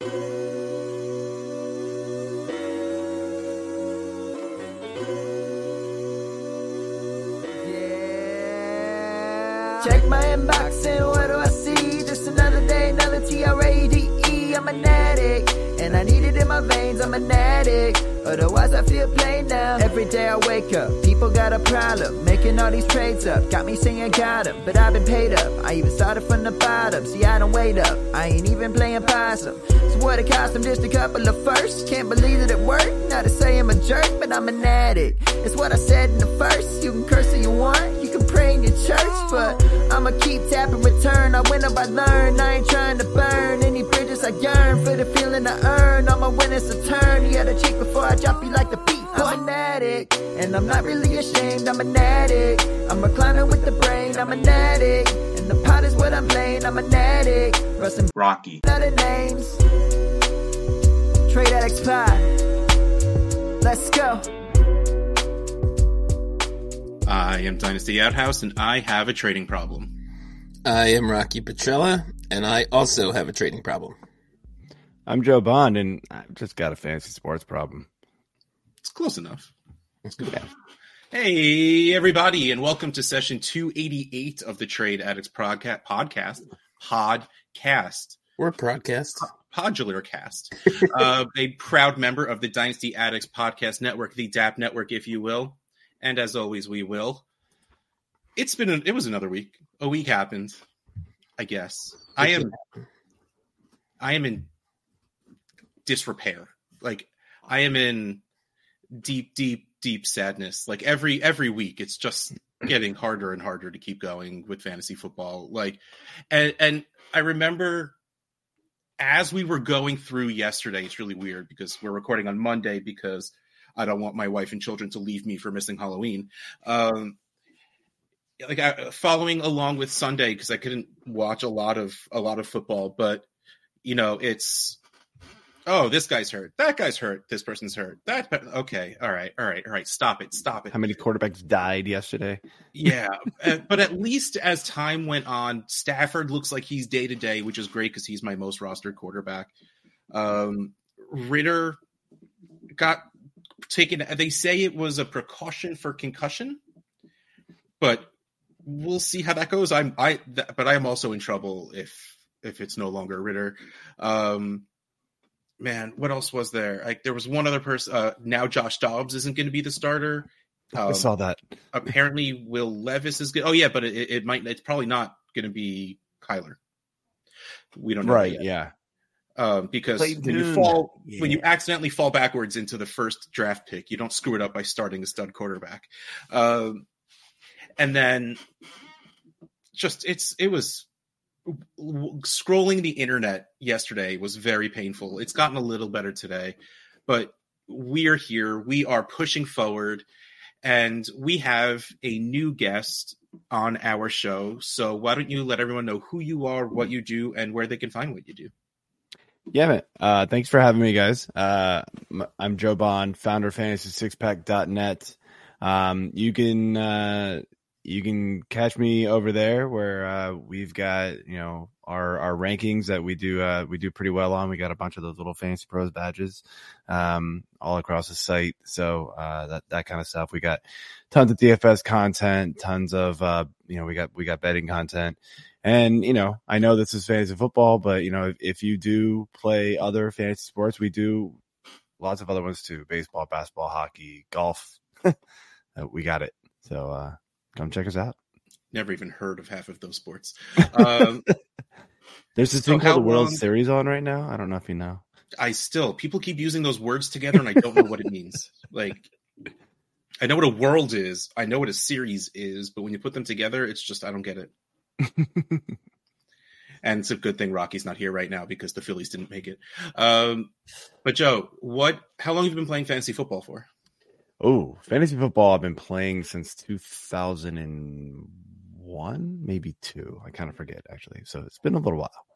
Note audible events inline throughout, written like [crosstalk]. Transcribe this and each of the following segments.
Check my inbox and what I'm an addict, and I need it in my veins. I'm an addict, otherwise I feel plain now. Every day I wake up, people got a problem. Making all these trades up, got me singing got 'em, but I've been paid up. I even started from the bottom, see I don't wait up. I ain't even playing possum. So what it cost them just a couple of firsts. Can't believe that it worked. Not to say I'm a jerk, but I'm an addict. It's what I said in the first. You can curse if you want, you can pray in your church, but I'ma keep tapping return. I win up, I learn. I ain't trying to burn any. I yearn for the feeling I earn. All my winnings a turn. You had a cheek before I drop you like the beat. I'm an addict, and I'm not really ashamed. I'm an addict. I'm reclining with the brain. I'm an addict, and the pot is what I'm playing. I'm an addict. Rustin' Rocky. other names. Trade Addicts Pod. Let's go. I am Dynasty Outhouse, and I have a trading problem. I am Rocky Petrella, and I also have a trading problem. I'm Joe Bond, and I've just got a fantasy sports problem. It's close enough. It's good enough. Hey, everybody, and welcome to session 288 of the Trade Addicts Podca- podcast. Podcast. We're a podcast. Podular Cast. [laughs] uh, a proud member of the Dynasty Addicts Podcast Network, the DAP Network, if you will. And as always, we will. It's been, a, it was another week. A week happened, I guess. I am, I am in disrepair. Like, I am in deep, deep, deep sadness. Like every every week, it's just getting harder and harder to keep going with fantasy football. Like, and and I remember as we were going through yesterday, it's really weird because we're recording on Monday because I don't want my wife and children to leave me for missing Halloween. Um, like I, following along with Sunday because I couldn't watch a lot of a lot of football, but you know it's oh this guy's hurt, that guy's hurt, this person's hurt, that okay, all right, all right, all right, stop it, stop it. How many quarterbacks died yesterday? Yeah, [laughs] uh, but at least as time went on, Stafford looks like he's day to day, which is great because he's my most rostered quarterback. Um, Ridder got taken. They say it was a precaution for concussion, but we'll see how that goes. I'm I, th- but I am also in trouble if if it's no longer Ridder. Um, man, what else was there? Like there was one other person. Uh, now Josh Dobbs isn't going to be the starter. I Um, saw that. apparently Will Levis is good. Oh yeah, but it, it might. It's probably not going to be Kyler. We don't know Right, yet. yeah. Um, because Play when you Dune. fall, when you accidentally fall backwards into the first draft pick, you don't screw it up by starting a stud quarterback. Um, and then just it's it was w- scrolling the internet yesterday was very painful. It's gotten a little better today, but we are here. We are pushing forward, and we have a new guest on our show. So why don't you let everyone know who you are, what you do, and where they can find what you do? Yeah, man. Uh, thanks for having me, guys. Uh, I'm Joe Bond, founder of FantasySixPack.net. Um, you can uh, you can catch me over there where uh, we've got you know our our rankings that we do uh, we do pretty well on. We got a bunch of those little Fantasy Pros badges um, all across the site. So uh, that that kind of stuff. We got tons of DFS content, tons of uh, you know we got we got betting content. And you know, I know this is fantasy football, but you know, if, if you do play other fantasy sports, we do lots of other ones too: baseball, basketball, hockey, golf. [laughs] Uh, we got it. So uh, come check us out. Never even heard of half of those sports. [laughs] Um, There's this So thing called the World long- Series on right now. I don't know if you know. I still people keep using those words together, and I don't know what it means. [laughs] Like, I know what a world is, I know what a series is, but when you put them together, it's just I don't get it. [laughs] and it's a good thing Rocky's not here right now because the Phillies didn't make it. Um, but Joe, what? How long have you been playing fantasy football for? Oh, fantasy football! I've been playing since 2001, maybe two. I kind of forget actually. So it's been a little while.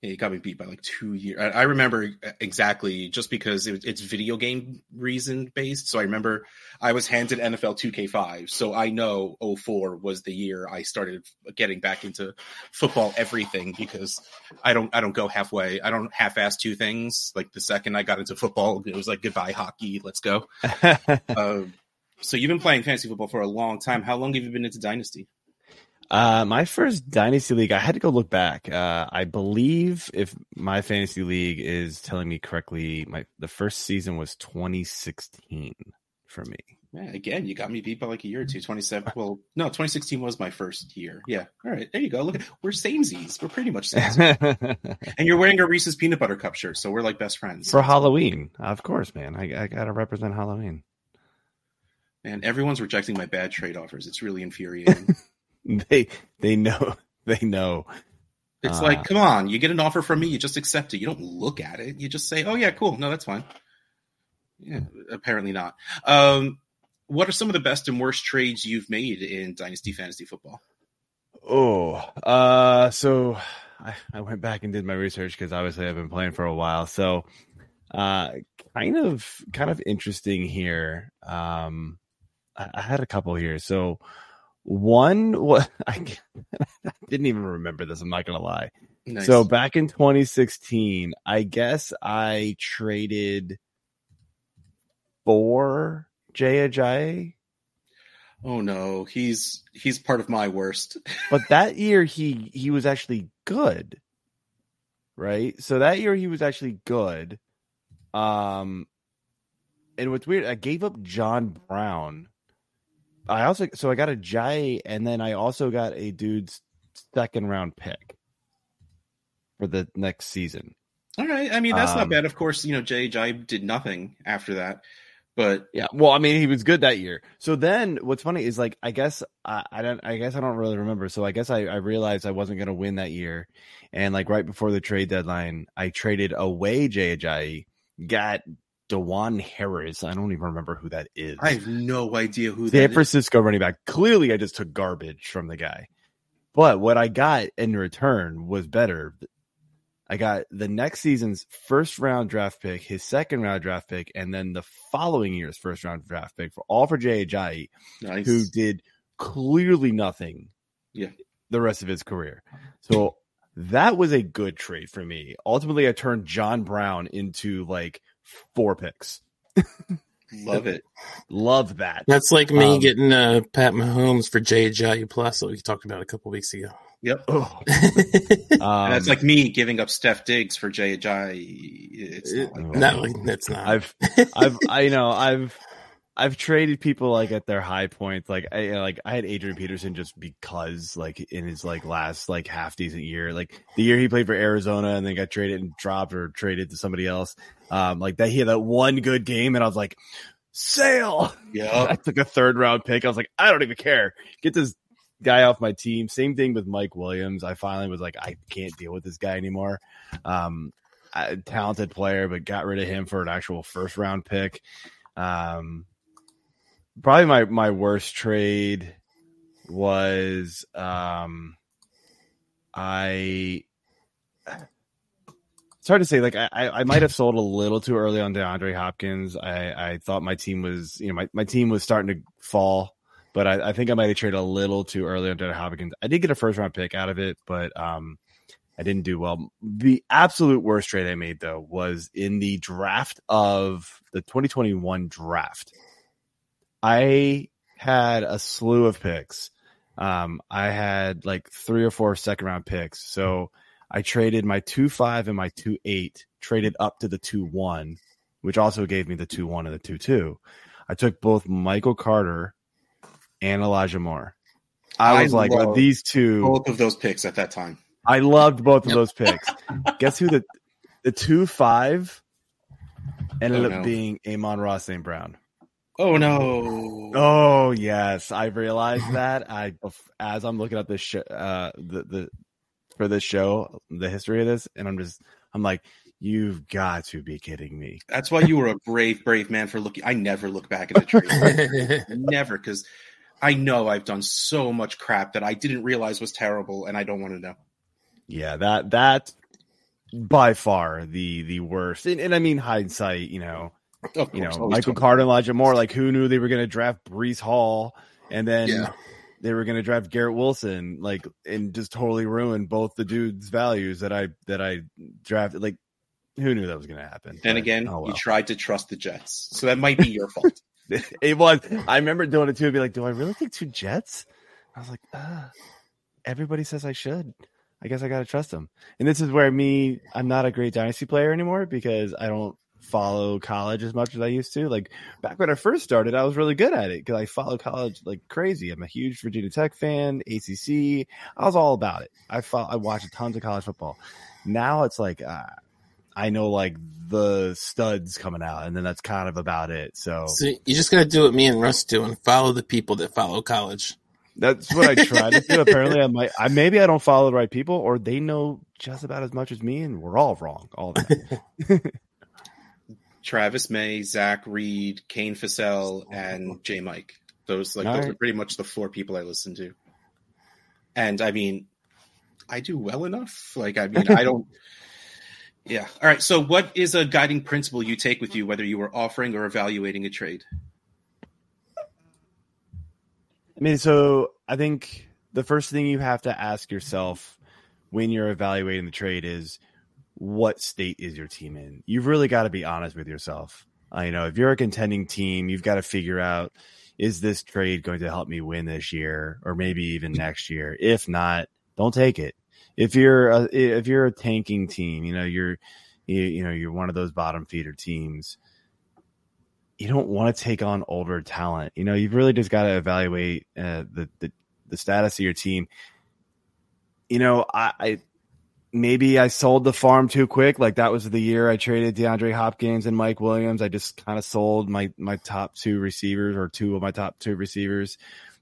He got me beat by like two years. I, I remember exactly just because it, it's video game reason based. So I remember I was handed NFL 2K5. So I know 04 was the year I started getting back into football everything because I don't I don't go halfway. I don't half ass two things. Like the second I got into football, it was like goodbye hockey, let's go. uh, [laughs] so you've been playing fantasy football for a long time. How long have you been into Dynasty? Uh, my first dynasty league, I had to go look back. Uh, I believe if my fantasy league is telling me correctly, my the first season was 2016 for me. Yeah, again, you got me beat by like a year or two. 27. [laughs] Well, no, 2016 was my first year. Yeah. All right. There you go. Look, we're samesies. We're pretty much samesies. [laughs] and you're wearing a Reese's peanut butter cup shirt, so we're like best friends. For Halloween. Of course, man. I, I got to represent Halloween. And everyone's rejecting my bad trade offers. It's really infuriating. [laughs] [laughs] they they know [laughs] they know. It's uh, like, come on, you get an offer from me, you just accept it. You don't look at it. You just say, "Oh yeah, cool. No, that's fine." Yeah, apparently not. Um, what are some of the best and worst trades you've made in Dynasty Fantasy Football? Oh, uh, so I, I went back and did my research because obviously I've been playing for a while. So, uh, kind of, kind of interesting here. Um, I, I had a couple here. So, one, what [laughs] I, [laughs] I didn't even remember this. I'm not gonna lie. Nice. So back in 2016, I guess I traded for Jay Ajayi. Oh no, he's he's part of my worst. [laughs] but that year he he was actually good. Right? So that year he was actually good. Um and what's weird, I gave up John Brown I also so I got Ajayi, and then I also got a dude's second round pick for the next season. All right, I mean that's um, not bad. Of course, you know Jay Jai did nothing after that, but yeah, well, I mean he was good that year. So then, what's funny is like I guess I, I don't I guess I don't really remember. So I guess I, I realized I wasn't going to win that year, and like right before the trade deadline, I traded away Jay Ajayi, got DuJuan Harris. I don't even remember who that is. I have no idea who that is. San Francisco is. running back. Clearly, I just took garbage from the guy. But what I got in return was better. I got the next season's first round draft pick, his second round draft pick, and then the following year's first round draft pick for all for Jay Ajayi, nice. who did clearly nothing. Yeah. The rest of his career. So that was a good trade for me. Ultimately, I turned John Brown into like four picks. Love it. Love that. That's like me um, getting uh, Pat Mahomes for Jay Ajayi Plus that we talked about a couple weeks ago. Yep. Oh. [laughs] um, that's like me giving up Steph Diggs for Jay Ajayi. It's not like that. No, that's not. I've, I've, I you know, I've, I've traded people like at their high points. Like I like I had Adrian Peterson just because like in his like last like half decent year, like the year he played for Arizona and then got traded and dropped or traded to somebody else. Um, like that he had that one good game and I was like, sale. Yeah. [laughs] I took a third round pick. I was like, I don't even care. Get this guy off my team. Same thing with Mike Williams. I finally was like, I can't deal with this guy anymore. Um, a talented player, but got rid of him for an actual first round pick. Um, probably my my worst trade was um I it's hard to say. Like I, I might have sold a little too early on DeAndre Hopkins. I, I thought my team was, you know, my, my team was starting to fall, but I, I think I might have traded a little too early on DeAndre Hopkins. I did get a first round pick out of it, but um, I didn't do well. The absolute worst trade I made though was in the draft of the 2021 draft. I had a slew of picks. Um, I had like three or four second round picks. So I traded my two five and my two eight, traded up to the two one, which also gave me the two one and the two two. I took both Michael Carter and Elijah Moore. I was I like, well, these two both of those picks at that time. I loved both of those picks. Guess who the the two five ended oh, no. up being Amon-Ra St. Brown. Oh no! Oh yes, I realized that. I as I'm looking at this show, uh, the the for this show, the history of this, and I'm just I'm like, you've got to be kidding me. That's why you were a brave, brave man for looking. I never look back at a tree, [laughs] never, because I know I've done so much crap that I didn't realize was terrible, and I don't want to know. Yeah, that that by far the the worst. And, and I mean hindsight, you know, Of you course, know, Michael Carter and Elijah Moore, like who knew they were going to draft Breece Hall and then Yeah. they were going to draft Garrett Wilson, like, and just totally ruin both the dude's values that I that I drafted. Like, who knew that was going to happen? Then But, again, oh you tried to trust the Jets, so that might be your fault. [laughs] it was. I remember doing it too. And be like, do I really think two Jets? I was like, uh, everybody says I should. I guess I got to trust them. And this is where me, I'm not a great dynasty player anymore because I don't follow college as much as I used to. Like back when I first started, I was really good at it because I follow college like crazy. I'm a huge Virginia Tech fan, ACC. I was all about it. I follow, I watched tons of college football. Now it's like, uh, I know like the studs coming out, and then that's kind of about it. So So you just gotta do what me and Russ do and follow the people that follow college. That's what I try to do. [laughs] Apparently, I might. I maybe I don't follow the right people, or they know just about as much as me, and we're all wrong. All time. [laughs] Travis May, Zach Reed, Kane Fassell, and J Mike. Those like All those right. are pretty much the four people I listen to. And I mean, I do well enough. Like I mean, I don't. [laughs] Yeah. All right. So, what is a guiding principle you take with you, whether you are offering or evaluating a trade? I mean, so I think the first thing you have to ask yourself when you're evaluating the trade is what state is your team in? You've really got to be honest with yourself. You know, if you're a contending team, you've got to figure out is this trade going to help me win this year or maybe even next year? If not, don't take it. If you're a, if you're a tanking team, you know, you're you, you know, you're one of those bottom feeder teams. You don't want to take on older talent. You know, you've really just got to evaluate uh, the, the the status of your team. You know, I, I maybe I sold the farm too quick. Like that was the year I traded DeAndre Hopkins and Mike Williams. I just kind of sold my my top two receivers or two of my top two receivers.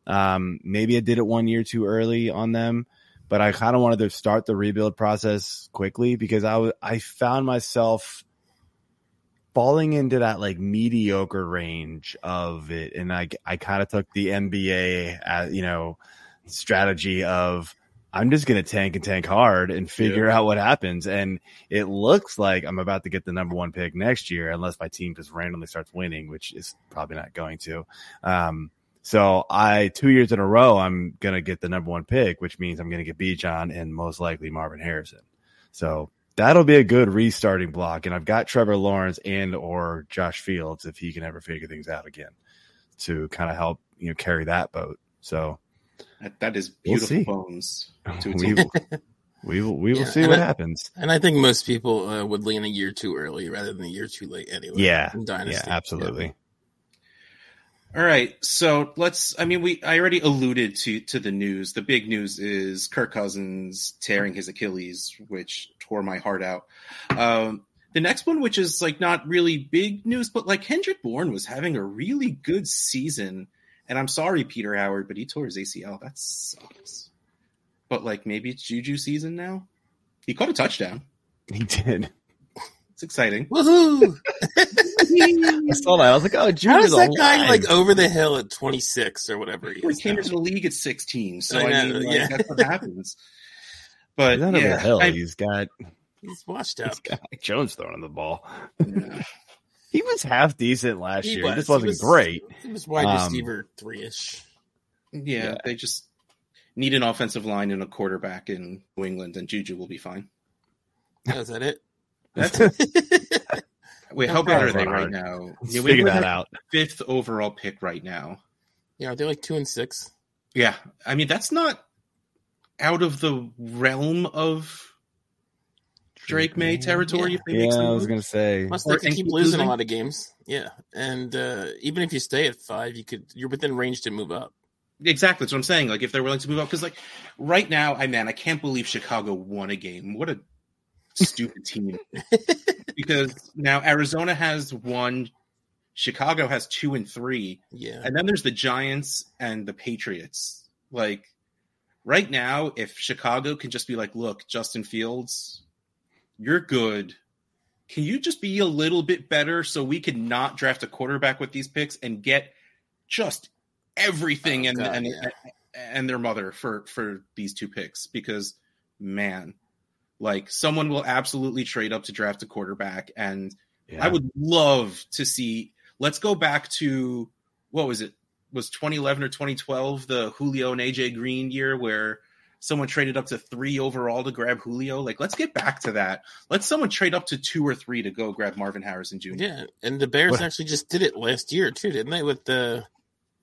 Um, maybe I did it one year too early on them, but I kind of wanted to start the rebuild process quickly because I was I found myself falling into that like mediocre range of it, and I I kind of took the NBA as you know strategy of I'm just going to tank and tank hard and figure out what happens. And it looks like I'm about to get the number one pick next year, unless my team just randomly starts winning, which is probably not going to. Um, so I two years in a row, I'm going to get the number one pick, which means I'm going to get Bijan and most likely Marvin Harrison. So that'll be a good restarting block. And I've got Trevor Lawrence and or Josh Fields if he can ever figure things out again to kind of help you know carry that boat. So That, that is We'll beautiful bones. [laughs] To a we will, we will, we will Yeah, see what I- happens. And I think most people uh, would lean a year too early rather than a year too late anyway. Yeah, in Yeah, Dynasty. absolutely. All right, so let's. I mean, we. I already alluded to to the news. The big news is Kirk Cousins tearing his Achilles, which tore my heart out. Um, the next one, which is like not really big news, but like Kendrick Bourne was having a really good season, and I'm sorry, Peter Howard, but he tore his ACL. That sucks. But like maybe it's Juju season now. He caught a touchdown. He did. It's exciting. Woohoo! [laughs] I saw that. I was like, oh, How Junior's is that guy alive. like over the hill at 26 or whatever he He is? came now? into the league at 16, so I I, know, mean, like, yeah. that's what happens. But He's not over the hill. I- he's got, He's washed he's up. got Jones throwing the ball. yeah. He was half decent last He year. was. He just wasn't was- great. He was wide Um, receiver three ish. Yeah, Yeah. they just need an offensive line and a quarterback in New England, and Juju will be fine. Oh, is that it? That's [laughs] it. Wait, how bad are they right now? Let's New figure that out. Fifth overall pick right now. yeah, they're like two and six. Yeah, I mean that's not out of the realm of Drake Maye territory. If they make Yeah, some I was gonna say. Must they keep keep losing, losing? a lot of games. Yeah, and uh, even if you stay at five, you could you're within range to move up. Exactly, that's what I'm saying. Like if they're willing to move up, because like right now, I man, I can't believe Chicago won a game. What a stupid [laughs] team. because now Arizona has one, Chicago has two and three, Yeah, and then there's the Giants and the Patriots. Like right now, if Chicago can just be like, look, Justin Fields, you're good. Can you just be a little bit better so we can not draft a quarterback with these picks and get just everything Oh, and God, and yeah. and their mother for for these two picks? Because man, Like someone will absolutely trade up to draft a quarterback, and Yeah. I would love to see. Let's go back to what was it? Was 2011 or 2012 the Julio and AJ Green year where someone traded up to three overall to grab Julio? Like, let's get back to that. Let someone trade up to two or three to go grab Marvin Harrison Jr. Yeah, and the Bears What- actually just did it last year too, didn't they? With the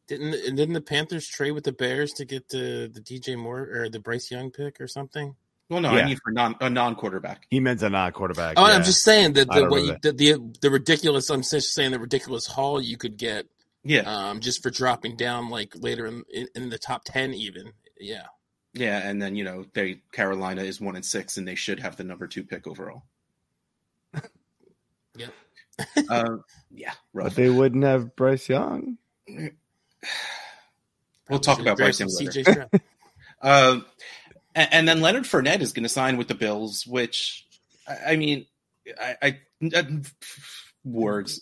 didn't and didn't the Panthers trade with the Bears to get the the DJ Moore or the Bryce Young pick or something? Well, no, Yeah. I mean for non a non quarterback. he meant a non quarterback. Oh, yeah. I'm just saying that the what you, remember the, the the ridiculous. I'm just saying the ridiculous haul you could get Yeah, um, just for dropping down like later in, in, in the top ten even. Yeah, yeah, and then you know they Carolina is one and six, and they should have the number two pick overall. [laughs] yeah, uh, yeah, rough. but they wouldn't have Bryce Young. We'll talk about Bryce Young later. CJ [laughs] Uh, and, and then Leonard Fournette is going to sign with the Bills, which I, I mean, I, I words.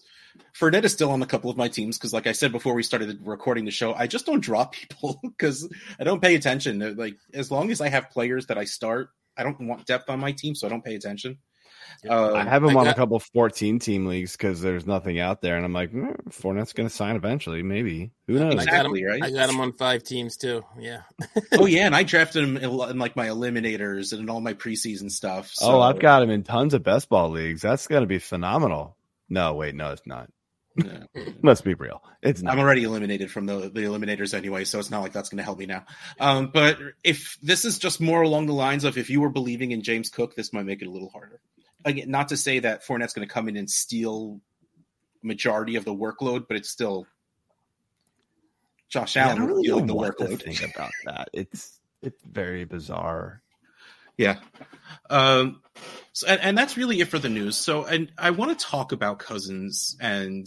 Fournette is still on a couple of my teams because, like I said before we started recording the show, I just don't drop [laughs] people because I don't pay attention. Like as long as I have players that I start, I don't want depth on my team, so I don't pay attention. Uh, I have him I on a got- couple 14 team leagues because there's nothing out there, and I'm like, mm, Fournette's going to sign eventually, maybe. Who knows? I got him. Right? I got him on five teams too. Yeah, [laughs] oh yeah, and I drafted him in, in like my eliminators and in all my preseason stuff. So. Oh, I've got him in tons of best ball leagues. That's going to be phenomenal. No, wait, no, it's not. Yeah. Let's be real. It's not. I'm already eliminated from the the eliminators anyway, so it's not like that's going to help me now. Um, but if this is just more along the lines of if you were believing in James Cook, this might make it a little harder. Again, not to say that Fournette's going to come in and steal majority of the workload, but it's still Josh Yeah, I Allen don't really stealing know the workload. think about that. It's it's very bizarre. Yeah. Um, so, and, and that's really it for the news. So, and I want to talk about Cousins and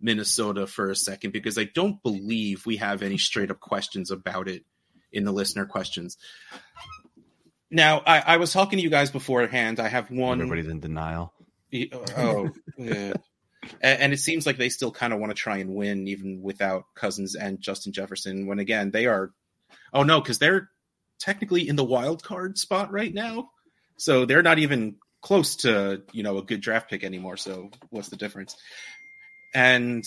Minnesota for a second because I don't believe we have any straight up questions about it in the listener questions. Now, I, I was talking to you guys beforehand. I have one. Everybody's in denial. Oh, oh, yeah. And, and it seems like they still kind of want to try and win even without Cousins and Justin Jefferson. When again, they are. Oh no, because they're technically in the wild card spot right now, so they're not even close to you know a good draft pick anymore. So what's the difference? And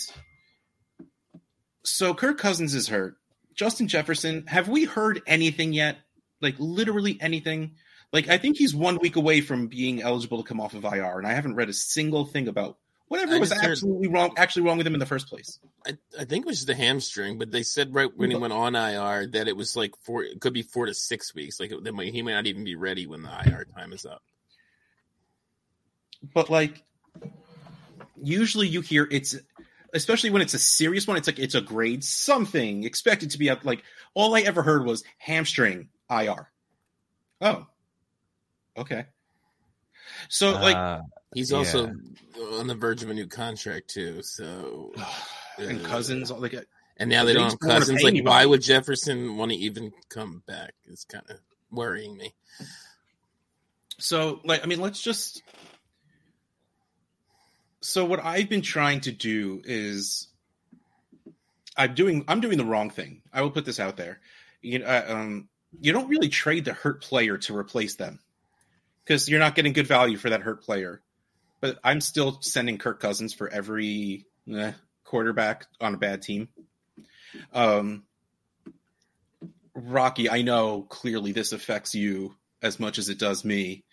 so Kirk Cousins is hurt. Justin Jefferson, have we heard anything yet? Like literally anything? Like I think he's one week away from being eligible to come off of IR, and I haven't read a single thing about whatever was heard- absolutely wrong, actually wrong with him in the first place. I, I think it was just a hamstring, but they said right when he went on IR that it was like four. It could be four to six weeks. Like it, might, he may not even be ready when the IR time is up. But like, usually you hear it's, especially when it's a serious one. It's like it's a grade something expected to be up. Like all I ever heard was hamstring IR. Oh, okay. So like, Uh, He's Yeah. also on the verge of a new contract too. So [sighs] and Cousins, all like and now they They don't have Cousins. Like, anybody. why would Jefferson want to even come back? It's kind of worrying me. So, like, I mean, let's just. So, what I've been trying to do is, I'm doing. I'm doing the wrong thing. I will put this out there. You know, uh, um, you don't really trade the hurt player to replace them, because you're not getting good value for that hurt player. But I'm still sending Kirk Cousins for every eh, quarterback on a bad team. Um, Rocky, I know clearly this affects you as much as it does me.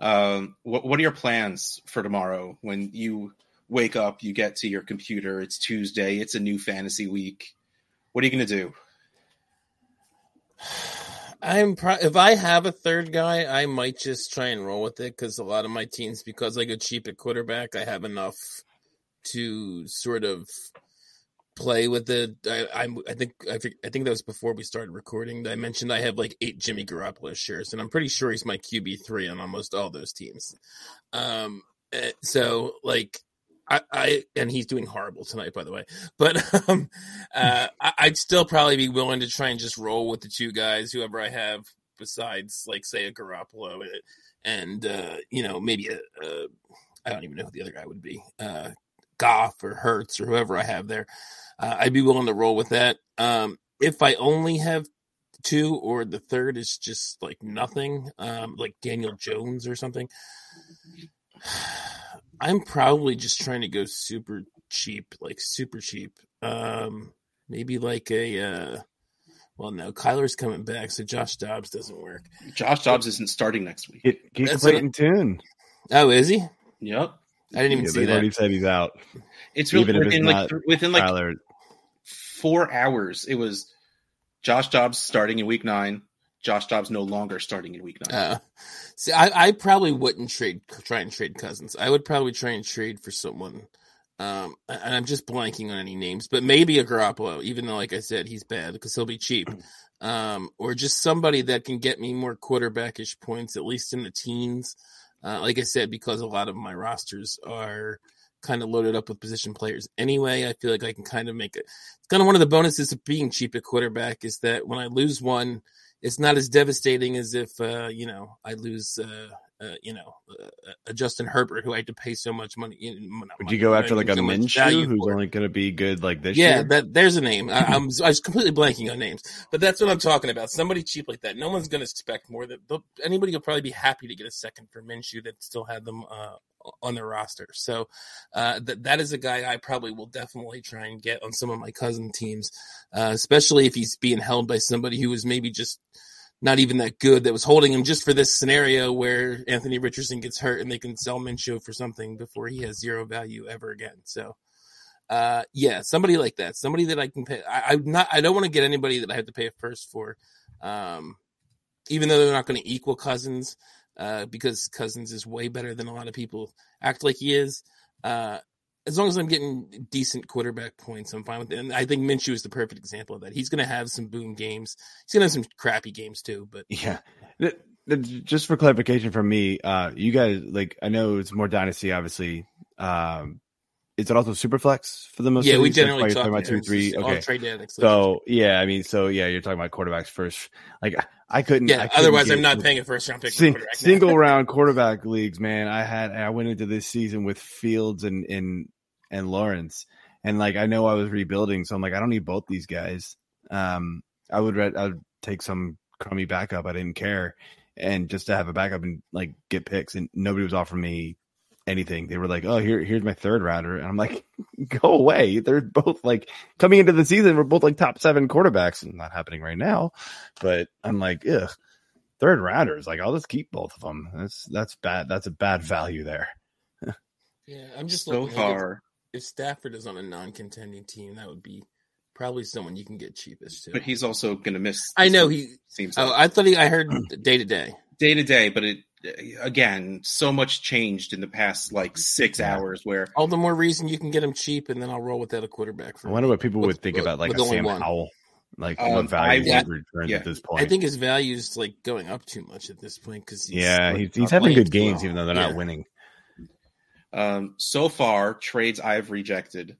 Um, what, what are your plans for tomorrow when you wake up, you get to your computer, it's Tuesday, it's a new fantasy week? What are you going to do? I'm pro- if I have a third guy, I might just try and roll with it because a lot of my teams, because I go cheap at quarterback, I have enough to sort of play with it. I, I'm, I think, I think, I think that was before we started recording. I mentioned I have like eight Jimmy Garoppolo shares, and I'm pretty sure he's my QB three on almost all those teams. Um, eh, so like. I, I and he's doing horrible tonight, by the way. But [laughs] um, uh, [laughs] I, I'd still probably be willing to try and just roll with the two guys, whoever I have besides, like, say, a Garoppolo and, and uh, you know, maybe a, a I don't even know who the other guy would be, uh, Goff or Hurts or whoever I have there. Uh, I'd be willing to roll with that. Um, if I only have two, or the third is just like nothing, um, like Daniel Jones or something. [sighs] I'm probably just trying to go super cheap, like super cheap. Um, maybe like a uh, well, no, Kyler's coming back, so Josh Dobbs doesn't work. Josh Dobbs isn't starting next week. Get, get Clayton Tune. Oh, is he? Yep. I didn't even Yeah, see that. already said he's out. It's really Even if it's within like th- within like Tyler, four hours. It was Josh Dobbs starting in week nine. Josh Dobbs no longer starting in week nine. Uh, see, I, I probably wouldn't trade, try and trade Cousins. I would probably try and trade for someone. Um, and I'm just blanking on any names, but maybe a Garoppolo, even though, like I said, he's bad because he'll be cheap. Um, or just somebody that can get me more quarterbackish points, at least in the teens. Uh, like I said, because a lot of my rosters are kind of loaded up with position players anyway. I feel like I can kind of make it. It's kind of one of the bonuses of being cheap at quarterback is that when I lose one, it's not as devastating as if uh, you know I lose uh, uh, you know uh, a Justin Herbert who I had to pay so much money. You know, not would money, you go after like a so Minshew who's only going to be good like this Yeah, year? that there's a name. I, I'm [laughs] I was completely blanking on names, but that's what I'm talking about. Somebody cheap like that. No one's going to expect more. That anybody will probably be happy to get a second for Minshew that still had them uh, on their roster. So uh, that that is a guy I probably will definitely try and get on some of my cousin teams, uh, especially if he's being held by somebody who is maybe just not even that good that was holding him just for this scenario where Anthony Richardson gets hurt and they can sell Minshew for something before he has zero value ever again. So uh yeah somebody like that somebody that i can pay I, i'm not i don't want to get anybody that i have to pay a first for um even though they're not going to equal cousins uh because cousins is way better than a lot of people act like he is uh as long as i'm getting decent quarterback points i'm fine with it and i think minshew is the perfect example of that he's going to have some boom games he's going to have some crappy games too but Yeah. Just for clarification from me, uh, you guys like I know it's more dynasty, obviously. Um, is it also superflex for the most? yeah we these? That's why generally talk talking about two, three. Okay. trade So yeah, I mean, so yeah, you're talking about quarterbacks first. Like I couldn't. yeah I couldn't otherwise i'm not paying a first round pick sing- quarterback single round quarterback leagues, man. I had I went into this season with Fields and and and Lawrence, and like I know I was rebuilding, so I'm like I don't need both these guys. Um, I would read I would take some crummy backup. I didn't care, and just to have a backup and like get picks, and nobody was offering me anything. They were like, "Oh, here here's my third rounder," and I'm like, [laughs] "Go away!" They're both like coming into the season. We're both like top seven quarterbacks. And Not happening right now, but I'm like, ugh third rounders. Like I'll just keep both of them. That's that's bad. That's a bad value there. [laughs] yeah i'm just so looking, like, if- far, if Stafford is on a non-contending team, that would be probably someone you can get cheapest too. but he's also going to miss. I know he. seems Oh, like I thought he. I heard day to day. day to day, but it again so much changed in the past like six Yeah. hours. Where All the more reason you can get him cheap, and then I'll roll without a quarterback. For I wonder what people with- would think with- about like a Sam one. Howell. Like Um, what value I- he yeah. returns Yeah. at this point. I think his value's like going up too much at this point because yeah, he's, he's having good games well. even though they're Yeah. not winning. Um, so far trades I've rejected,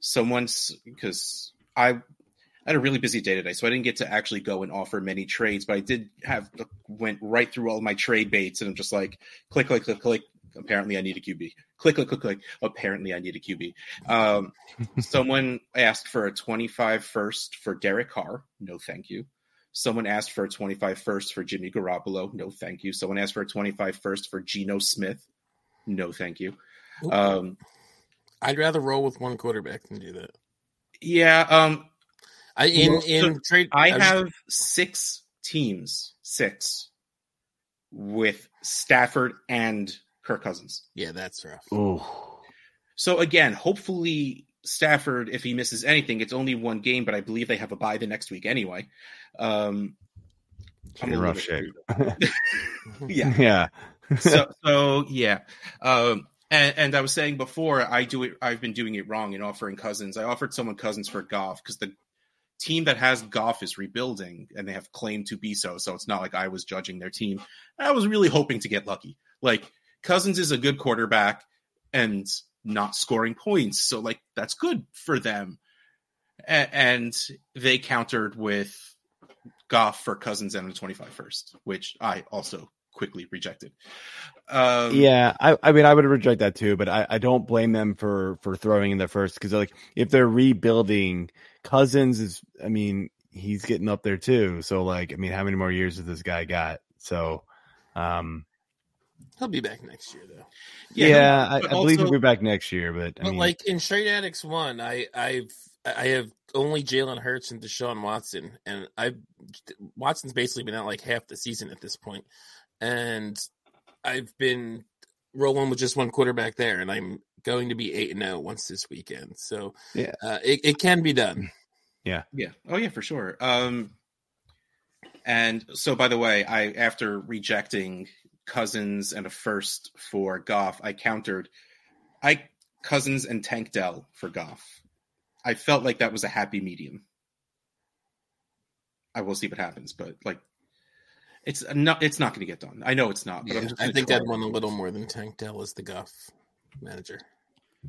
someone's because I I had a really busy day today, so I didn't get to actually go and offer many trades, but I did have went right through all my trade baits, and I'm just like click, click, click, click. Apparently, I need a QB. Click, click, click, click. Apparently, I need a QB. Um, [laughs] someone asked for a 25 first for Derek Carr. No, thank you. Someone asked for a 25 first for Jimmy Garoppolo. No, thank you. Someone asked for a 25 first for Geno Smith. No, thank you. Oop. Um, I'd rather roll with one quarterback than do that. yeah, um, I in Well, in so trade. I was- have six teams, six with Stafford and Kirk Cousins. Yeah, that's rough. Ooh. So again, hopefully Stafford, if he misses anything, it's only one game, but I believe they have a bye the next week anyway. Um, In rough shape. [laughs] yeah. [laughs] yeah. so so yeah um and, and i was saying before i do it i've been doing it wrong in offering cousins. I offered someone cousins for Goff because the team that has Goff is rebuilding and they have claimed to be so. So it's not like i was judging their team. I was really hoping to get lucky. Like cousins is a good quarterback and not scoring points. So like that's good for them. A- and they countered with Goff for Cousins and a 25 first, which I also quickly rejected. Um, yeah, I, I mean, I would reject that too, but I, I don't blame them for for throwing in the first because like if they're rebuilding, Cousins is. I mean, he's getting up there too. So like, I mean, how many more years has this guy got? So, um, He'll be back next year though. yeah, no, I, I but believe he'll be back next year. But I But mean, like in Trade Addicts one, I I've I have only Jalen Hurts and Deshaun Watson, and I Watson's basically been out like half the season at this point, and I've been rolling with just one quarterback there, and I'm going to be eight and zero once this weekend. So Yeah. uh, it it can be done. Yeah. Yeah, oh yeah, for sure. Um and so by the way, I after rejecting Cousins and a first for Goff, I countered I Cousins and Tank Dell for Goff. I felt like that was a happy medium. I will see what happens, but like it's not it's not going to get done. I know it's not, but I'm Yeah, I think try I'd it. want a little more than Tank Dell as the Goff manager.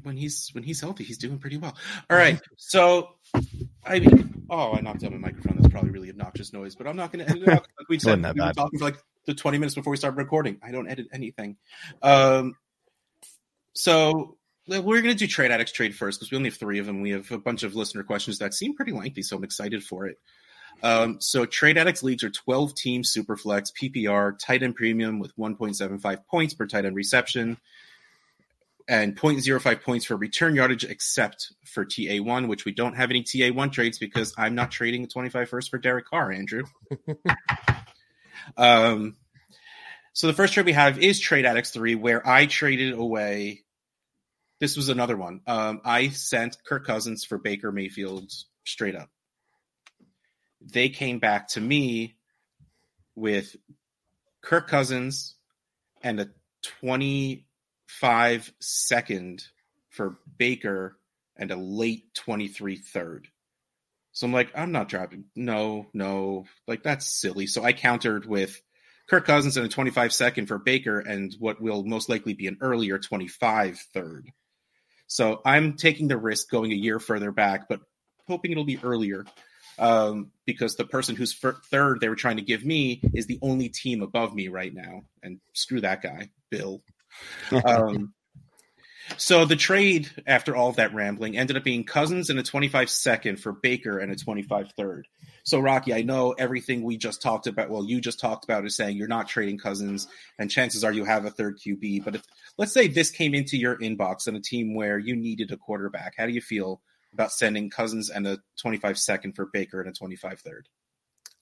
when he's when he's healthy, he's doing pretty well. All right, so I mean, oh, I knocked out my microphone. That's probably really obnoxious noise, but I'm not going to edit it out. Like we said, Wasn't that we were bad. talking for like the 20 minutes before we started recording. I don't edit anything. Um, so we're going to do trade addicts trade first because we only have three of them. We have a bunch of listener questions that seem pretty lengthy, so I'm excited for it. Um, so trade addicts leagues are 12 team superflex PPR tight end premium with 1.75 points per tight end reception and 0.05 points for return yardage except for TA1, which we don't have any TA1 trades because I'm not trading a 25 first for Derek Carr, Andrew. [laughs] um, so the first trade we have is Trade Addicts 3, where I traded away. This was another one. Um, I sent Kirk Cousins for Baker Mayfield straight up. They came back to me with Kirk Cousins and a 25 second for Baker and a late 23 third. So I'm like, I'm not dropping. No, no, like that's silly. So I countered with Kirk Cousins and a 25 second for Baker and what will most likely be an earlier 25 third. So I'm taking the risk going a year further back, but hoping it'll be earlier um, because the person who's fir- third they were trying to give me is the only team above me right now. And screw that guy, Bill. Um, [laughs] so the trade, after all of that rambling, ended up being Cousins and a 25 second for Baker and a 25 third. So Rocky, I know everything we just talked about. Well, you just talked about is saying you're not trading Cousins, and chances are you have a third QB. But if let's say this came into your inbox on a team where you needed a quarterback, how do you feel about sending Cousins and a 25 second for Baker and a 25 third?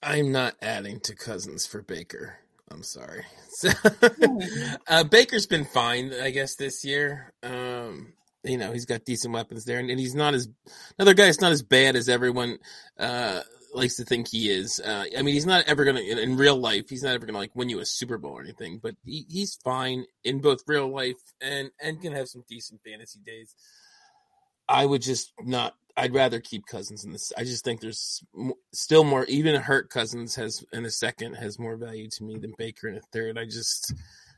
I'm not adding to Cousins for Baker. I'm sorry. So, [laughs] [laughs] uh, Baker's been fine, I guess, this year. Um, you know, he's got decent weapons there, and, and he's not as another guy's not as bad as everyone uh, likes to think he is. Uh, I mean, he's not ever gonna in, in real life. He's not ever gonna like win you a Super Bowl or anything, but he, he's fine in both real life and and can have some decent fantasy days. I would just not. I'd rather keep Cousins in this. I just think there's still more. Even hurt Cousins has in a second has more value to me than Baker in a third. I just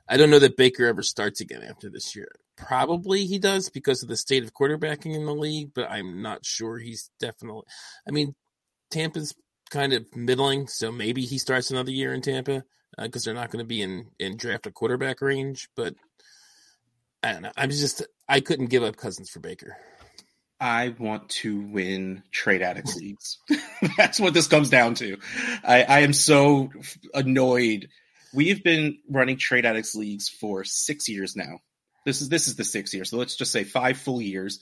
I don't know that Baker ever starts again after this year. Probably he does because of the state of quarterbacking in the league, but I'm not sure he's definitely. I mean, Tampa's kind of middling, so maybe he starts another year in Tampa uh, because they're not going to be in in draft a quarterback range. But I don't know. I'm just I couldn't give up Cousins for Baker. I want to win trade addicts leagues. [laughs] That's what this comes down to. I, I am so annoyed. We've been running trade addicts leagues for six years now. This is this is the sixth year. So let's just say five full years.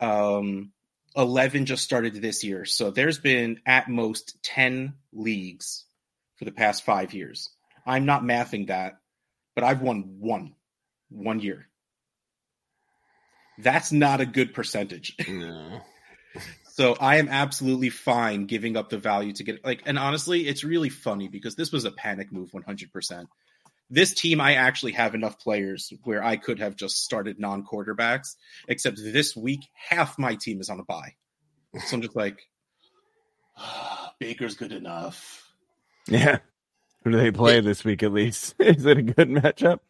Um, eleven just started this year. So there's been at most ten leagues for the past five years. I'm not mathing that, but I've won one, one year. That's not a good percentage. [laughs] No. So I am absolutely fine giving up the value to get like and honestly, it's really funny because this was a panic move 100%. This team I actually have enough players where I could have just started non-quarterbacks except this week half my team is on a bye. So I'm just like "Ah, [sighs] Baker's good enough. yeah. Who do they play this week at least? [laughs] Is it a good matchup?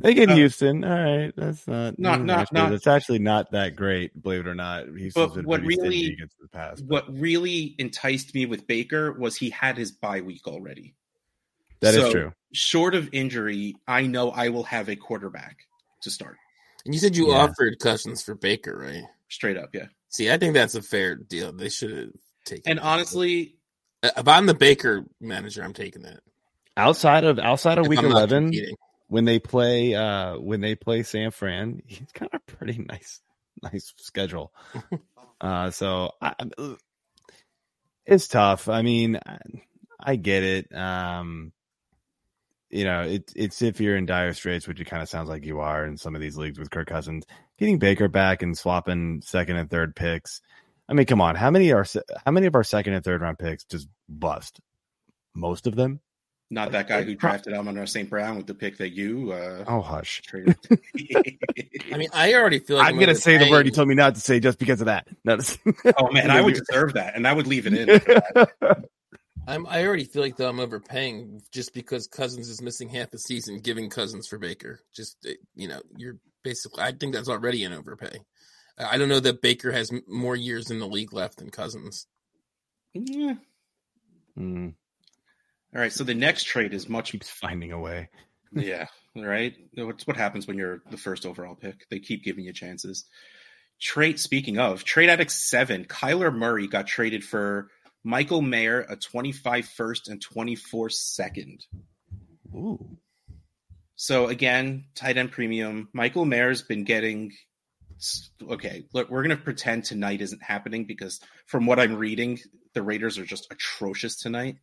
They get Uh, Houston. All right, that's not Not- not- actually, not- It's actually not that great, believe it or not. Houston's But been what really- stingy against the past. What really enticed me with Baker was he had his bye week already. That is so- true. Short of injury, I know I will have a quarterback to start. And you said you Yeah. offered Cousins for Baker, right? Straight up, yeah. See, I think that's a fair deal. They should have. taking. And that. honestly, Uh, if I'm the Baker manager, I'm taking that. Outside of outside of If week eleven, competing. When they play uh when they play San Fran, he's got a pretty nice nice schedule. [laughs] uh so I, it's tough. I mean, I, I get it. Um you know, it, it's if you're in dire straits, which it kind of sounds like you are in some of these leagues with Kirk Cousins, getting Baker back and swapping second and third picks. I mean, come on, how many are how many of our second and third round picks just bust? Most of them. Not that guy who drafted Amon St. Brown with the pick that you uh, Oh, hush. traded. [laughs] I mean, I already feel like I'm gonna say the word overpaying. you told me not to say just because of that. No, oh man, I would [laughs] deserve that, and I would leave it in. [laughs] I'm. I already feel like though I'm overpaying just because Cousins is missing half the season, giving Cousins for Baker. Just uh, you know, you're basically. I think that's already an overpay. I I don't know that Baker has more years in the league left than Cousins. Yeah. Mm, All right, so the next trade is much keeps finding a way. Yeah, right. It's what happens when you're the first overall pick. They keep giving you chances. Trade. Speaking of trade addict seven, Kyler Murray got traded for Michael Mayer, a 25 first and 24 second. Ooh. So again, tight end premium. Michael Mayer's been getting. Okay, look, we're gonna pretend tonight isn't happening because from what I'm reading, the Raiders are just atrocious tonight.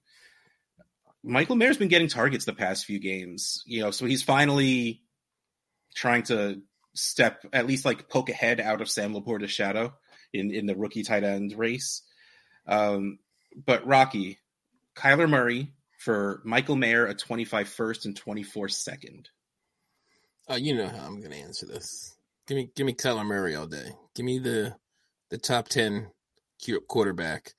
Michael Mayer's been getting targets the past few games, you know, so he's finally trying to step at least like poke ahead out of Sam LaPorta's shadow in in the rookie tight end race. Um, but Rocky, Kyler Murray for Michael Mayer, a 25 first and 24 second. Uh, you know how I'm going to answer this. Give me, give me Kyler Murray all day. Give me the the top ten quarterback.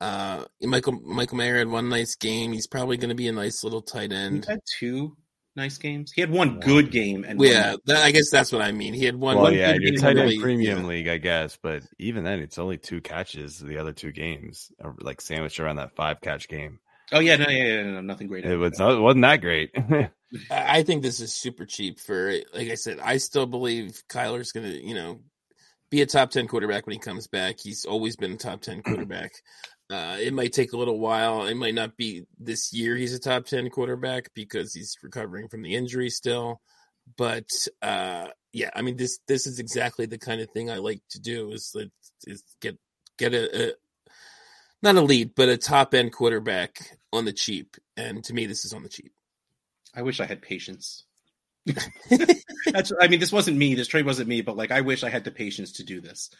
Uh, Michael Michael Mayer had one nice game. He's probably going to be a nice little tight end. He end. had two nice games. He had one good game and Yeah, one- that, I guess that's what I mean. He had one. Well, one yeah, good your game tight end really- premium yeah. league, I guess, but even then, it's only two catches. The other two games are like sandwiched around that five catch game. Oh yeah, no, yeah, yeah, no, nothing great. It was it wasn't that great. [laughs] I I think this is super cheap for, like I said, I still believe Kyler's going to, you know, be a top 10 quarterback when he comes back. He's always been a top 10 quarterback. Uh, it might take a little while. It might not be this year he's a top 10 quarterback because he's recovering from the injury still. But uh, yeah, I mean, this this is exactly the kind of thing I like to do is, is get get a, a not a lead, but a top end quarterback on the cheap. And to me, this is on the cheap. I wish I had patience. [laughs] That's. I mean, this wasn't me. This trade wasn't me. But like, I wish I had the patience to do this.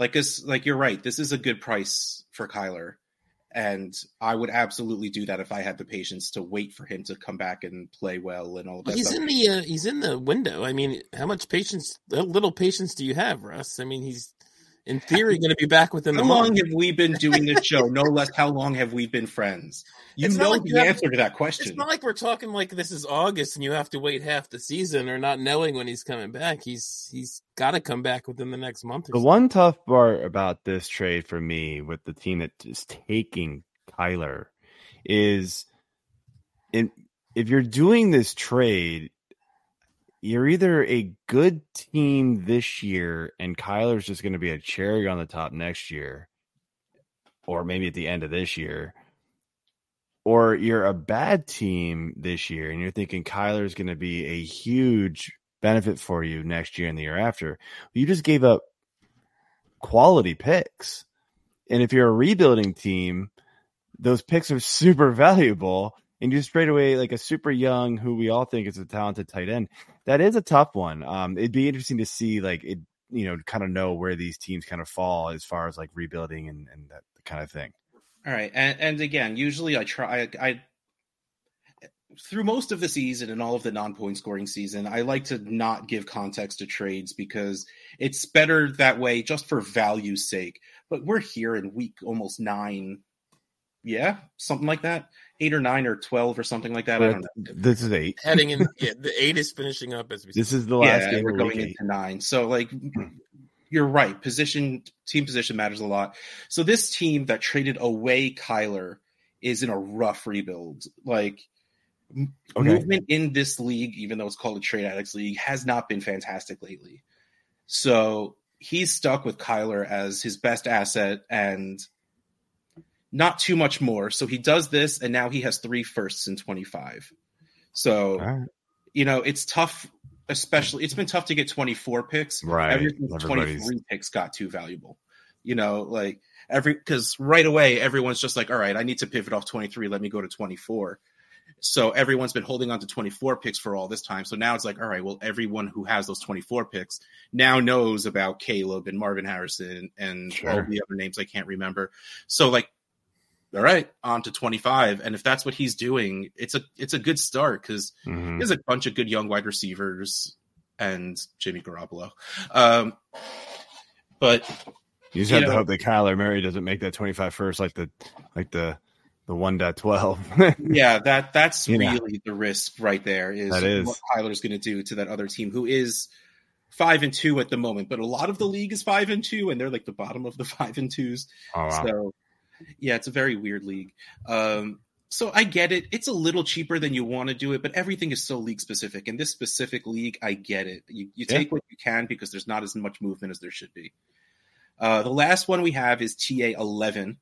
Like, cause like you're right. This is a good price for Kyler, and I would absolutely do that if I had the patience to wait for him to come back and play well and all that. He's stuff. in the uh, he's in the window. I mean, how much patience? How little patience do you have, Russ? I mean, he's in theory going to be back within How the long month. have we been doing this show? No less. How long have we been friends? You It's know like you the have- answer to that question. It's not like we're talking like this is August and you have to wait half the season or not knowing when he's coming back. He's he's got to come back within the next month. Or the so. one tough part about this trade for me with the team that is taking Kyler is in if you're doing this trade, you're either a good team this year and Kyler's just going to be a cherry on the top next year, or maybe at the end of this year, or you're a bad team this year and you're thinking Kyler's going to be a huge benefit for you next year and the year after. You just gave up quality picks. And if you're a rebuilding team, those picks are [laughs] super valuable. And you trade away like a super young, who we all think is a talented tight end. That is a tough one. Um, it'd be interesting to see, like, it, you know, kind of know where these teams kind of fall as far as like rebuilding and, and that kind of thing. All right, and and again, usually I try. I, I through most of the season and all of the non-point scoring season, I like to not give context to trades because it's better that way, just for value's sake. But we're here in week almost nine, yeah, something like that, eight or nine or twelve or something like that. I don't know. This is eight. heading in. [laughs] Yeah, the eight is finishing up as we. This is the last yeah, game we're going eight. into nine. So like [clears throat] you're right. Position team position matters a lot. So this team that traded away Kyler is in a rough rebuild. Like Okay. movement in this league, even though it's called a trade addicts league, has not been fantastic lately. So he's stuck with Kyler as his best asset and not too much more. So he does this, and now he has three firsts in 25. So, right. you know, it's tough, especially, it's been tough to get 24 picks. Right. Ever 23 picks got too valuable. You know, like every, because right away, everyone's just like, all right, I need to pivot off 23. Let me go to 24. So everyone's been holding on to 24 picks for all this time. So now it's like, all right, well, everyone who has those 24 picks now knows about Caleb and Marvin Harrison and Sure. all the other names I can't remember. So like, all right, on to 25. And if that's what he's doing, it's a it's a good start because Mhm. there's a bunch of good young wide receivers and Jimmy Garoppolo. Um, but You just you have to hope that Kyler Murray doesn't make that 25 first, like the like the the one dot twelve. [laughs] yeah, that that's You know. really the risk right there is, That is. what Kyler's going to do to that other team who is five and two at the moment, but a lot of the league is five and two, and they're like the bottom of the [laughs] five and twos. oh wow. So, yeah, it's a very weird league. Um, so I get it. It's a little cheaper than you want to do it, but everything is so league specific. In this specific league, I get it. You, you Yeah. take what you can because there's not as much movement as there should be. Uh, the last one we have is TA 11,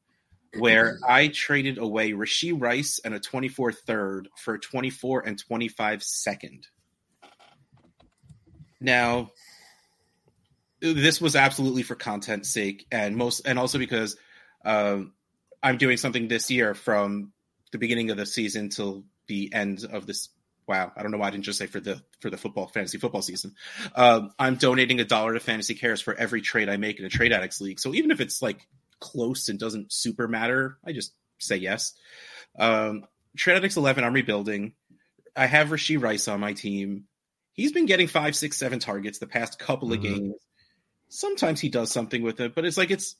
where [clears throat] I traded away Rashee Rice and a 24 third for a 24 and 25 second. Now, this was absolutely for content's sake, and most, and also because um, I'm doing something this year from the beginning of the season till the end of this. Wow, I don't know why I didn't just say for the for the football fantasy football season. Um, I'm donating a dollar to Fantasy Cares for every trade I make in a Trade Addicts league. So even if it's like close and doesn't super matter, I just say yes. Um, Trade Addicts 11, I'm rebuilding. I have Rashee Rice on my team. He's been getting five, six, seven targets the past couple of Mhm. games. Sometimes he does something with it, but it's like it's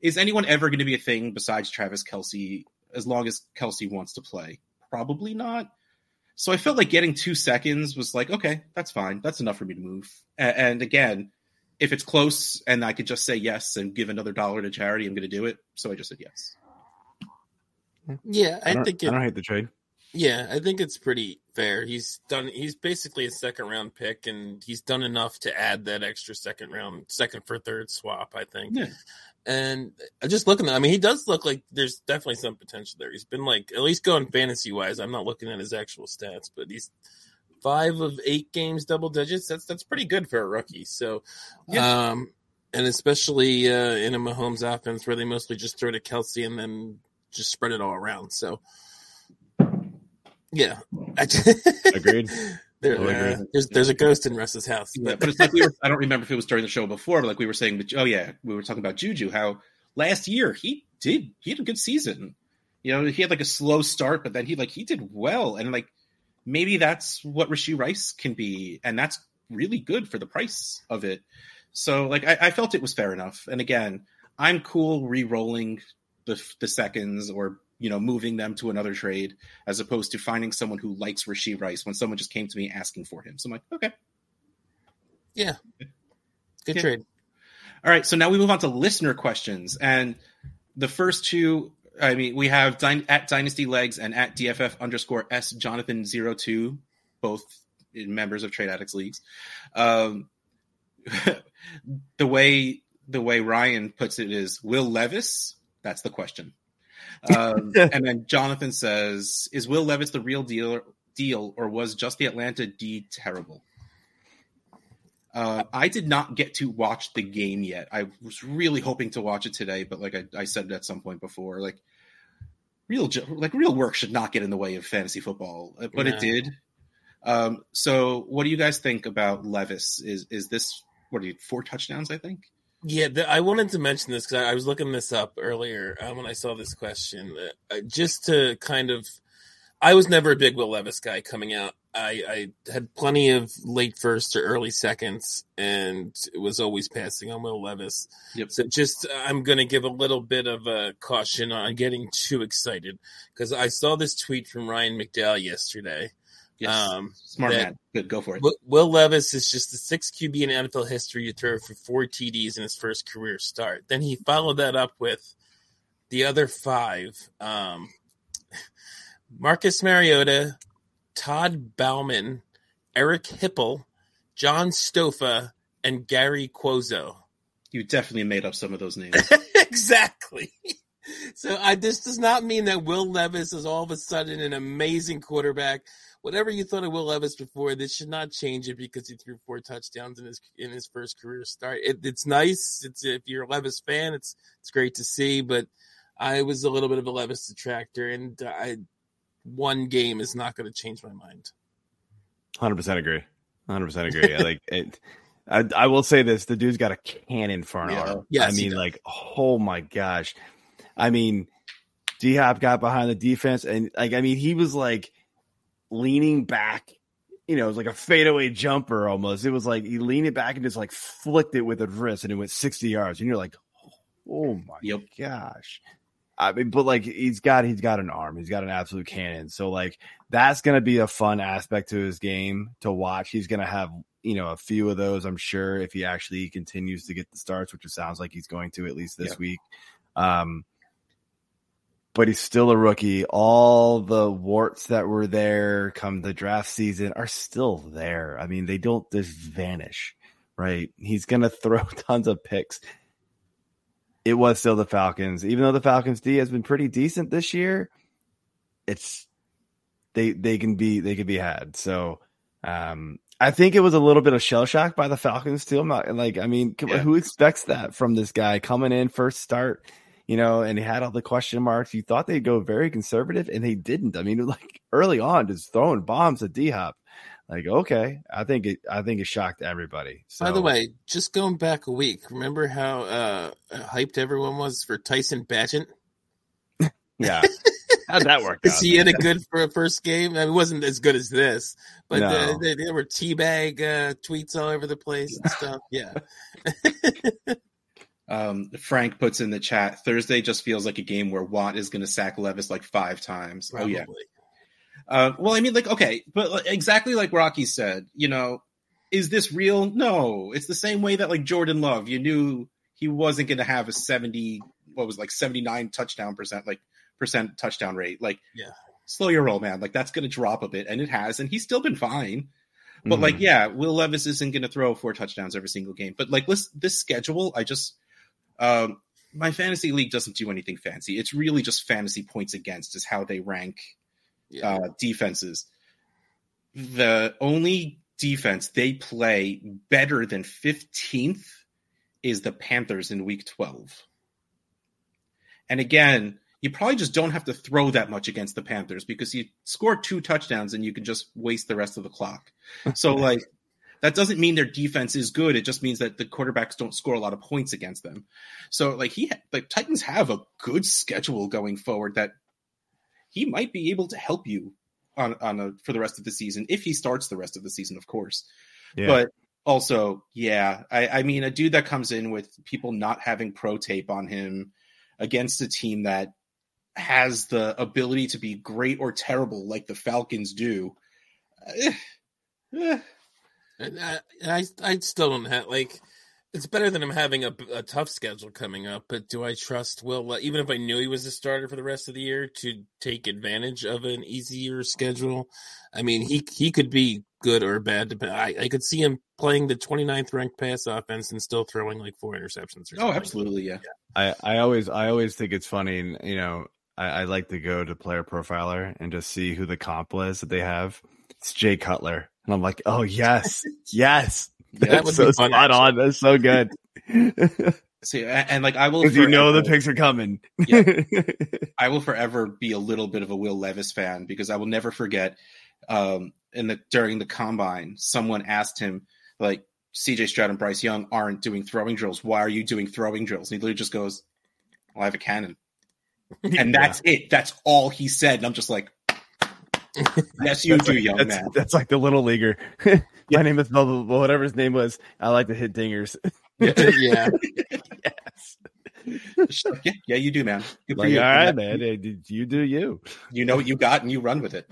is anyone ever going to be a thing besides Travis Kelce as long as Kelce wants to play? Probably not. So I felt like getting two seconds was like, okay, that's fine. That's enough for me to move. A- And, again, if it's close and I could just say yes and give another dollar to charity, I'm going to do it. So I just said yes. Yeah, I, I, don't, think I don't hate the trade. Yeah, I think it's pretty fair. He's done. He's basically a second round pick, and he's done enough to add that extra second round, second for third swap. I think. Yeah. And I just looking. At, I mean, he does look like there's definitely some potential there. He's been like at least going fantasy wise. I'm not looking at his actual stats, but he's five of eight games double digits. That's that's pretty good for a rookie. So, Yeah. um, and especially uh, in a Mahomes offense where they mostly just throw to Kelce and then just spread it all around. So, yeah, [laughs] Agreed. There, Totally uh, agree. there's there's a ghost in Russ's house. Yeah, But, but it's like we were, I don't remember if it was during the show before, but like we were saying, that, oh yeah, we were talking about Juju, how last year he did, he had a good season. You know, he had like a slow start, but then he like, he did well. And like, maybe that's what Rashee Rice can be. And that's really good for the price of it. So like, I, I felt it was fair enough. And again, I'm cool re-rolling the, the seconds or, you know, moving them to another trade as opposed to finding someone who likes Rashee Rice when someone just came to me asking for him. So I'm like, okay. yeah, good Yeah. trade. All right, so now we move on to listener questions, and the first two, I mean, we have Dyn- at Dynasty Legs and at DFF underscore S Jonathan 02, both members of Trade Addicts leagues. Um, [laughs] the way the way Ryan puts it is Will Levis. That's the question. Um, [laughs] and then Jonathan says, "Is Will Levis the real deal? Deal, or was just the Atlanta D terrible?" Uh, I did not get to watch the game yet. I was really hoping to watch it today, but like I, I said at some point before, like real like real work should not get in the way of fantasy football, uh, but No. it did. Um, so, what do you guys think about Levis? Is is this what are you four touchdowns? I think. Yeah, the, I wanted to mention this because I, I was looking this up earlier uh, when I saw this question, uh, just to kind of. I was never a big Will Levis guy coming out. I, I had plenty of late first or early seconds, and was always passing on Will Levis. Yep. So just I'm going to give a little bit of a caution on getting too excited because I saw this tweet from Ryan McDowell yesterday. Yes, Um, smart man. Good, go for it. Will, Will Levis is just the sixth QB in NFL history to throw for four TDs in his first career start. Then he followed that up with the other five: um, Marcus Mariota, Todd Bauman, Eric Hipple, John Stofa, and Gary Cuozzo. You definitely made up some of those names. [laughs] exactly. [laughs] so I this does not mean that Will Levis is all of a sudden an amazing quarterback. Whatever you thought of Will Levis before, this should not change it because he threw four touchdowns in his in his first career start. It, it's nice. It's if you're a Levis fan, it's it's great to see. But I was a little bit of a Levis detractor, and uh, I one game is not going to change my mind. Hundred percent agree. Hundred percent agree. I like it. I, I will say this: the dude's got a cannon for an Yeah. arm. Yes, I mean, like, oh my gosh. I mean, D Hop got behind the defense, and like, I mean, he was like leaning back. You know, it was like a fadeaway jumper almost. It was like he leaned it back and just like flicked it with a wrist, and it went sixty yards. And you're like, oh my Yep. gosh. I mean, but like he's got he's got an arm, he's got an absolute cannon. So like that's gonna be a fun aspect to his game to watch. He's gonna have you know a few of those, I'm sure, if he actually continues to get the starts, which it sounds like he's going to at least this Yeah. week. Um, but he's still a rookie. All the warts that were there come the draft season are still there. I mean, they don't just vanish, right? He's gonna [laughs] throw tons of picks it was still the Falcons. Even though the Falcons D has been pretty decent this year, it's they they can be they can be had. So um I think it was a little bit of shell shock by the Falcons too. I'm not like I mean, Yeah. who expects that from this guy coming in first start, you know, and he had all the question marks. You thought they'd go very conservative, and they didn't. I mean, [laughs] like early on, just throwing bombs at D Hop. Like, okay, I think it. I think it shocked everybody. So, By the way, just going back a week, remember how uh, hyped everyone was for Tyson Bagent? [laughs] yeah, [laughs] how'd that work? Out? he had a good for a first game. I mean, it wasn't as good as this, but No. uh, there, there were teabag uh, tweets all over the place and stuff. Yeah. Um, Frank puts in the chat Thursday just feels like a game where Watt is going to sack Levis like five times. Oh yeah. Uh, well, I mean, like, okay, but like, exactly like Rocky said, you know, is this real? No, it's the same way that like Jordan Love, you knew he wasn't going to have a seventy, what was like seventy nine touchdown percent, like percent touchdown rate. Like, Yeah. slow your roll, man. Like that's going to drop a bit, and it has, and he's still been fine. But Mhm. like, yeah, Will Levis isn't going to throw four touchdowns every single game. But like, this this schedule, I just, um, my fantasy league doesn't do anything fancy. It's really just fantasy points against is how they rank Yeah. uh, defenses. The only defense they play better than 15th is the Panthers in week 12. And again, you probably just don't have to throw that much against the Panthers because you score two touchdowns and you can just waste the rest of the clock. So, [laughs] like, that doesn't mean their defense is good. It just means that the quarterbacks don't score a lot of points against them. So, like, he, like, Titans have a good schedule going forward that he might be able to help you on on a, for the rest of the season if he starts the rest of the season, of course. Yeah. But also, yeah, I, I mean, a dude that comes in with people not having pro tape on him against a team that has the ability to be great or terrible, like the Falcons do. eh, eh, And I, I, I still don't have like. It's better than him having a, a tough schedule coming up. But do I trust Will? Even if I knew he was a starter for the rest of the year, to take advantage of an easier schedule. I mean, he he could be good or bad. I, I could see him playing the 29th ranked pass offense and still throwing like four interceptions. Or oh, something. absolutely, yeah. I, I always I always think it's funny, and you know, I, I like to go to Player Profiler and just see who the comp was that they have. It's Jay Cutler, and I'm like, oh yes, [laughs] yes, Yeah, that was so spot on. That's so good [laughs] See, and, like I will, you know the forever- picks are coming. Yeah. [laughs] I will forever be a little bit of a Will Levis fan because I will never forget um, in the during the combine, someone asked him like CJ Stroud and Bryce Young aren't doing throwing drills. Why are you doing throwing drills? And he literally just goes, well, I have a cannon. And that's it. That's all he said. And I'm just like, [laughs] yes, you That's do, like, young that's, man. That's like the little leaguer. [laughs] My name is blah, blah, blah, whatever his name was. I like to hit dingers. [laughs] yeah. yes. yeah, yeah, you do, man. Good for Like, you. all right, man. Hey, You do you. you know what you got and you run with it.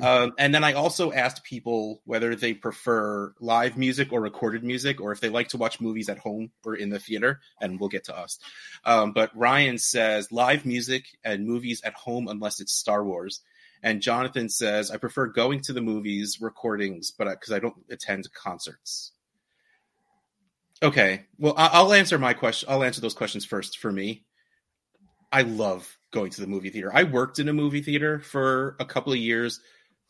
Um, and then I also asked people whether they prefer live music or recorded music, or if they like to watch movies at home or in the theater. And we'll get to us. Um, but Ryan says live music and movies at home unless it's Star Wars. And Jonathan says I prefer going to the movies recordings, but because I don't attend concerts. Okay, well I- I'll answer my question. I'll answer those questions first for me. I love going to the movie theater. I worked in a movie theater for a couple of years.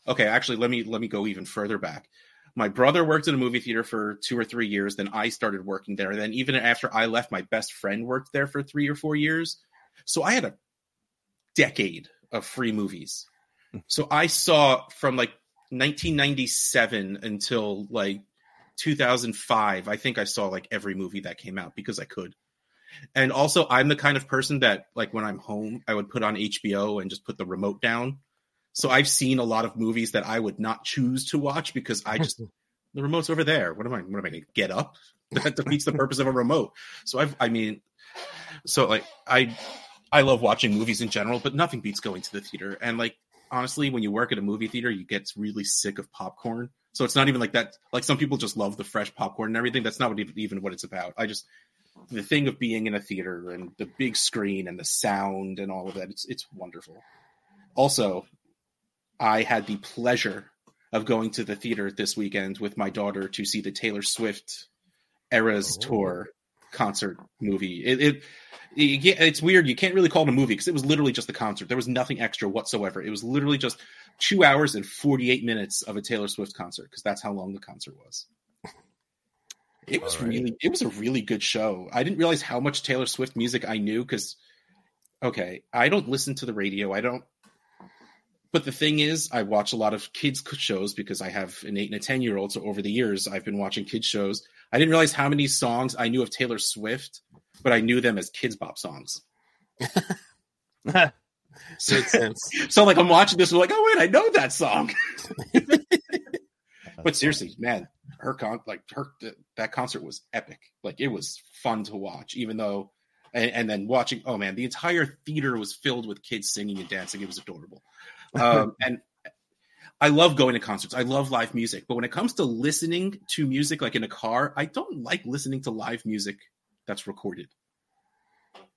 Okay, actually, let me let me go even further back. My brother worked in a movie theater for two or three years. Then I started working there. Then even after I left, my best friend worked there for three or four years. So I had a decade of free movies. So I saw from like 1997 until like 2005. I think I saw like every movie that came out because I could. And also, I'm the kind of person that, like, when I'm home, I would put on HBO and just put the remote down. So I've seen a lot of movies that I would not choose to watch because I just [laughs] the remote's over there. What am I? What am I going to get up? [laughs] That defeats the purpose of a remote. So I've, I mean, so like I, I love watching movies in general, but nothing beats going to the theater. And like honestly, when you work at a movie theater, you get really sick of popcorn. So it's not even like that. Like some people just love the fresh popcorn and everything. That's not what even, even what it's about. I just the thing of being in a theater and the big screen and the sound and all of that. It's it's wonderful. Also, I had the pleasure of going to the theater this weekend with my daughter to see the Taylor Swift Eras Oh. Tour concert movie. It, it, it it's weird. You can't really call it a movie because it was literally just the concert. There was nothing extra whatsoever. It was literally just two hours and forty eight minutes of a Taylor Swift concert because that's how long the concert was. It was right. really, it was a really good show. I didn't realize how much Taylor Swift music I knew because, okay, I don't listen to the radio. I don't. But the thing is, I watch a lot of kids shows because I have an eight and a ten year old. So over the years, I've been watching kids shows. I didn't realize how many songs I knew of Taylor Swift, but I knew them as Kidz Bop songs. So, [laughs] Makes [laughs] sense. so like I'm watching this, I'm like, oh wait, I know that song. [laughs] but seriously, man, her con like her th- that concert was epic. Like it was fun to watch, even though, and, and then watching. Oh man, the entire theater was filled with kids singing and dancing. It was adorable, um, and I love going to concerts. I love live music, but when it comes to listening to music, like in a car, I don't like listening to live music that's recorded.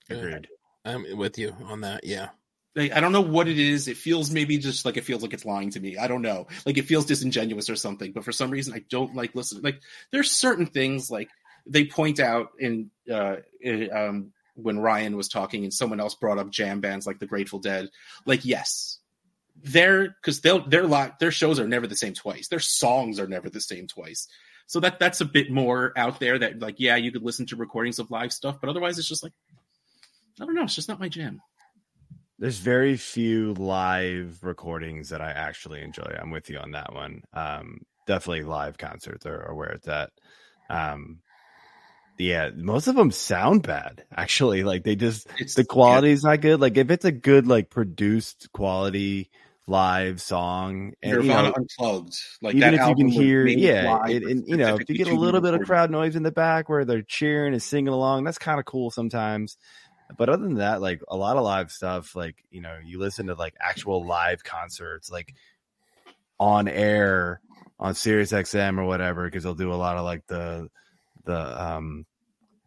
Agreed. I'm with you on that. Yeah. Like, I don't know what it is. It feels maybe just like it feels like it's lying to me. I don't know. Like it feels disingenuous or something. But for some reason, I don't like listening. Like there's certain things like they point out in uh, in, um, when Ryan was talking and someone else brought up jam bands like the Grateful Dead. Like yes, they're because they'll their li their shows are never the same twice. Their songs are never the same twice. So that that's a bit more out there. That like yeah, you could listen to recordings of live stuff, but otherwise it's just like I don't know. It's just not my jam. There's very few live recordings that I actually enjoy. I'm with you on that one. Um, definitely live concerts are, are where it's at. Um, yeah, most of them sound bad. Actually, like they just It's the quality's not good. Like if it's a good like produced quality live song, and you know, unplugged, like even that if you can hear, yeah, live and, you know, if you get a little bit of crowd noise in the back where they're cheering and singing along, that's kind of cool sometimes. But other than that, like a lot of live stuff, like you know, you listen to like actual live concerts, like on air on Sirius XM or whatever, because they'll do a lot of like the the um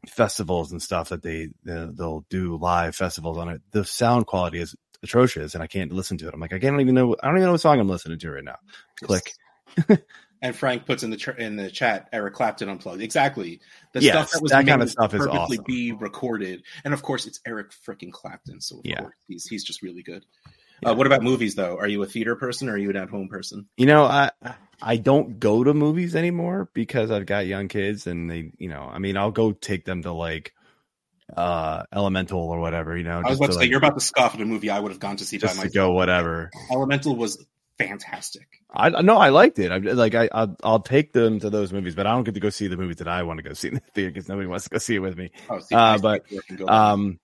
festivals and stuff that they they'll do live festivals on it. The sound quality is atrocious, and I can't listen to it. I'm like, I can't even know. I don't even know what song I'm listening to right now. Click. [laughs] And Frank puts in the tr- in the chat Eric Clapton unplugged. Exactly. The Yes, stuff that was that kind of stuff is awesome. be recorded, and of course it's Eric freaking Clapton. So of Yeah. course he's he's just really good. Yeah. Uh, what about movies though? Are you a theater person or are you an at home person? You know, I I don't go to movies anymore because I've got young kids and they, you know, I mean, I'll go take them to like uh Elemental or whatever, you know, I was about to, say like, you're about to scoff at a movie I would have gone to see by just to go whatever. Elemental was fantastic. I no, I liked it. I'm like I I'll, I'll take them to those movies, but I don't get to go see the movies that I want to go see in [laughs] the theater because nobody wants to go see it with me. Oh, see, Uh, but, see where it can go. Um,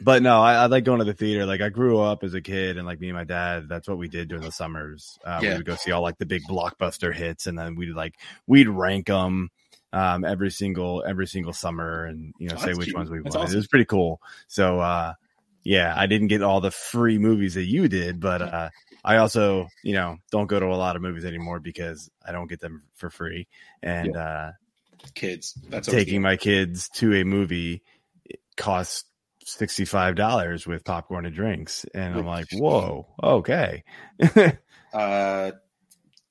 but no, I, I like going to the theater. Like I grew up as a kid, and like me and my dad, that's what we did during the summers. Uh, We would go see all like the big blockbuster hits, and then we'd like we'd rank them um, every single every single summer, and you know Oh, say which cute. ones we That's wanted. awesome. It was pretty cool. So uh, yeah, I didn't get all the free movies that you did, but uh, I also you know don't go to a lot of movies anymore because I don't get them for free, and uh, Kids, that's taking my kids to a movie costs sixty five dollars with popcorn and drinks, and I'm like, whoa, okay, [laughs] uh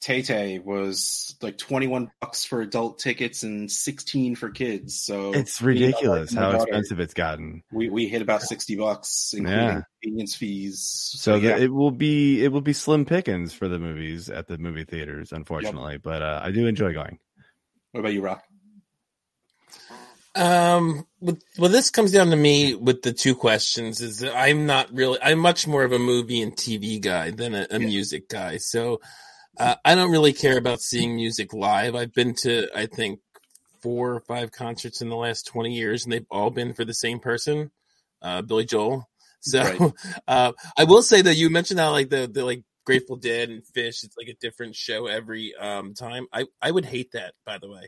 Tay Tay was like twenty one bucks for adult tickets and sixteen for kids. So It's me and my wife ridiculous and my how daughter, expensive it's gotten. We we hit about sixty bucks, including Yeah. convenience fees. So yeah, the, it will be it will be slim pickings for the movies at the movie theaters, unfortunately. But uh, I do enjoy going. what about you, Rock? Um, with, well, this comes down to me with the two questions is that I'm not really, I'm much more of a movie and TV guy than a, a Yeah. music guy. So, uh, I don't really care about seeing music live. I've been to, I think, four or five concerts in the last 20 years and they've all been for the same person, uh, Billy Joel. So, Right. [laughs] uh, I will say that you mentioned that like the, the like Grateful Dead and Phish, it's like a different show every, um, time. I, I would hate that, by the way.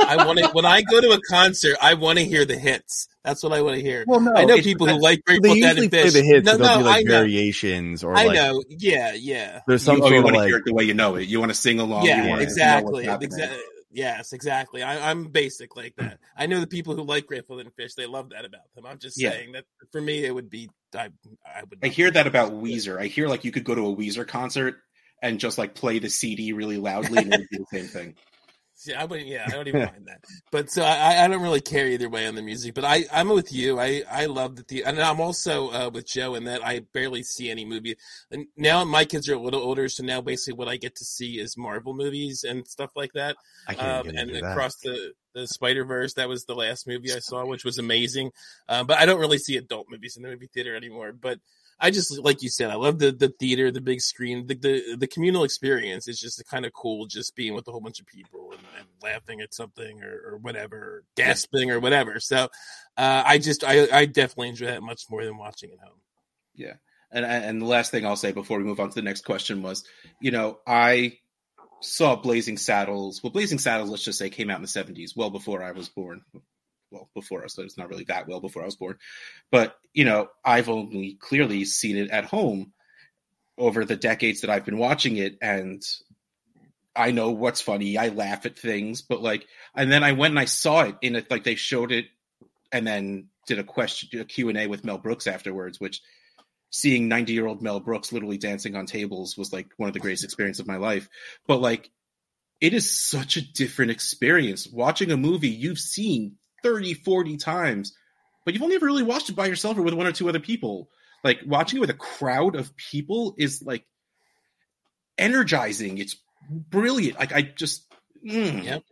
I [laughs] want to when I go to a concert, I want to hear the hits. That's what I want to hear. Well, no, I know people who like They Grateful Dead usually and play Phish. the hits, no, but they'll no, do like I know, variations or I know. Yeah, yeah, there's some you, oh, you of want to like hear it the way you know it. You want to sing along. yeah, wanna exactly, exactly. Yes, exactly. I, I'm basic like that. I know the people who like Grateful Dead and Phish. They love that about them. I'm just Yeah. saying that for me, it would be. I, I would. I hear that about Weezer. I hear like you could go to a Weezer concert and just like play the CD really loudly and it would be the same thing. See, I wouldn't. Yeah, I don't even [laughs] mind that. But so I, I don't really care either way on the music. But I, I'm with you. I, I love the theater, and I'm also uh, with Joe in that I barely see any movie. And now my kids are a little older, so now basically what I get to see is Marvel movies and stuff like that. I can't Um, and that. across the the Spider Verse, that was the last movie I saw, which was amazing. Uh, but I don't really see adult movies in the movie theater anymore. But I just like you said, I love the the theater, the big screen, the the, the communal experience. It's just kind of cool, just being with a whole bunch of people and, and laughing at something or, or whatever, or gasping or whatever. So uh, I just I I definitely enjoy that much more than watching at home. Yeah. And and the last thing I'll say before we move on to the next question was, you know, I saw Blazing Saddles. Well, Blazing Saddles, let's just say, came out in the seventies, well before I was born. Well, before us, so it's not really that well before I was born. But you know, I've only clearly seen it at home over the decades that I've been watching it, and I know what's funny. I laugh at things, but like, and then I went and I saw it in it, like they showed it, and then did a question, a Q and A with Mel Brooks afterwards, which seeing 90 year old Mel Brooks literally dancing on tables was like one of the greatest experiences of my life. But like, it is such a different experience watching a movie you've seen 30, 40 times, but you've only ever really watched it by yourself or with one or two other people. Like watching it with a crowd of people is like energizing. It's brilliant. Like I just, mm. Yep.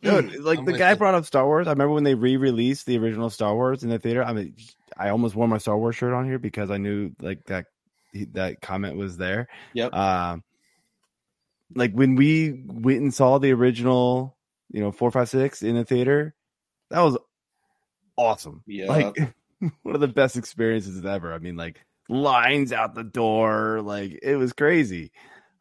Dude, like I'm the guy you. brought up Star Wars. I remember when they re-released the original Star Wars in the theater. I mean, I almost wore my Star Wars shirt on here because I knew like that that comment was there. Yep. Um, like when we went and saw the original, you know, four, five, six in the theater, that was awesome. Yeah. Like [laughs] one of the best experiences ever. I mean, like lines out the door, like it was crazy.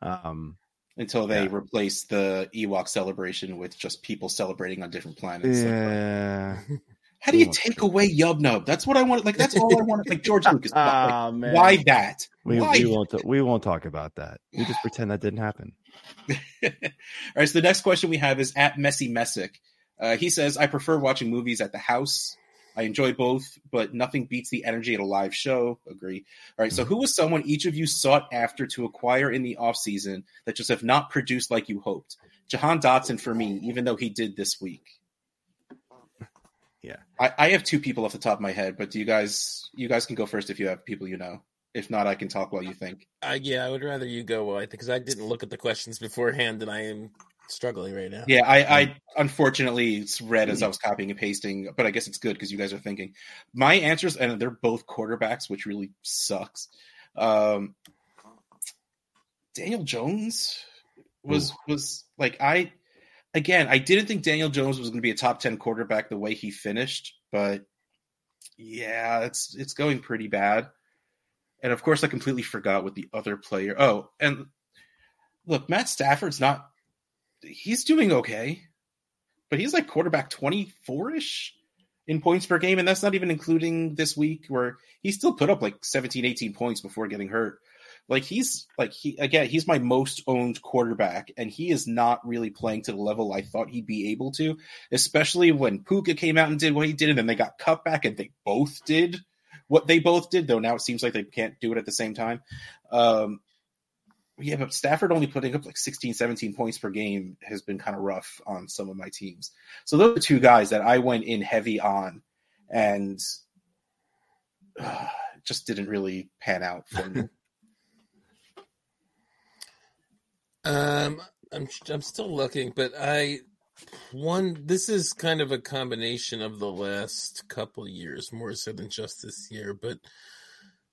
Um, until they Yeah. replace the Ewok celebration with just people celebrating on different planets. Like, yeah. [laughs] how do you Oh, take away Yub Nub? That's what I wanted. Like that's all I wanted. Like George [laughs] Lucas. Like, Ah, man. why that? We, why? we won't we won't talk about that. We just [sighs] pretend that didn't happen. All right. So the next question we have is at Messy Messick. Uh, he says, "I prefer watching movies at the house. I enjoy both, but nothing beats the energy at a live show. Agree. All right. So who was someone each of you sought after to acquire in the off season that just have not produced like you hoped? Jahan Dotson for me, even though he did this week. Yeah. I, I have two people off the top of my head, but do you guys you guys can go first if you have people you know. If not, I can talk while you think. Uh, yeah, I would rather you go. I think because I didn't look at the questions beforehand, and I am struggling right now. Yeah, I, I unfortunately it's read as I was copying and pasting, but I guess it's good because you guys are thinking. My answers, and they're both quarterbacks, which really sucks. Um, Daniel Jones was was like I again. I didn't think Daniel Jones was going to be a top ten quarterback the way he finished, but yeah, it's it's going pretty bad. And of course, I completely forgot what the other player. Oh, and look, Matt Stafford's not he's doing okay, but he's like quarterback 24 ish in points per game. And that's not even including this week where he still put up like 17, 18 points before getting hurt. Like he's like, he again, he's my most owned quarterback, and he is not really playing to the level I thought he'd be able to, especially when Puka came out and did what he did, and then they got cut back and they both did what they both did, though now it seems like they can't do it at the same time. Um, Yeah, but Stafford only putting up like 16, 17 points per game has been kind of rough on some of my teams. So those are two guys that I went in heavy on and uh, [sighs] just didn't really pan out for me. [laughs] Um, I'm I'm still looking, but I one this is kind of a combination of the last couple years more so than just this year, but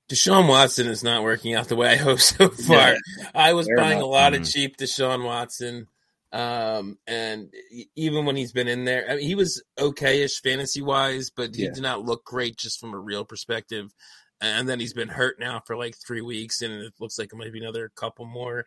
Deshaun Watson is not working out the way I hope so [laughs] far. Yeah, I was buying a lot of cheap Deshaun Watson. Um, and even when he's been in there, I mean, he was okay-ish fantasy wise, but he yeah. did not look great just from a real perspective. And then he's been hurt now for like three weeks, and it looks like it might be another couple more.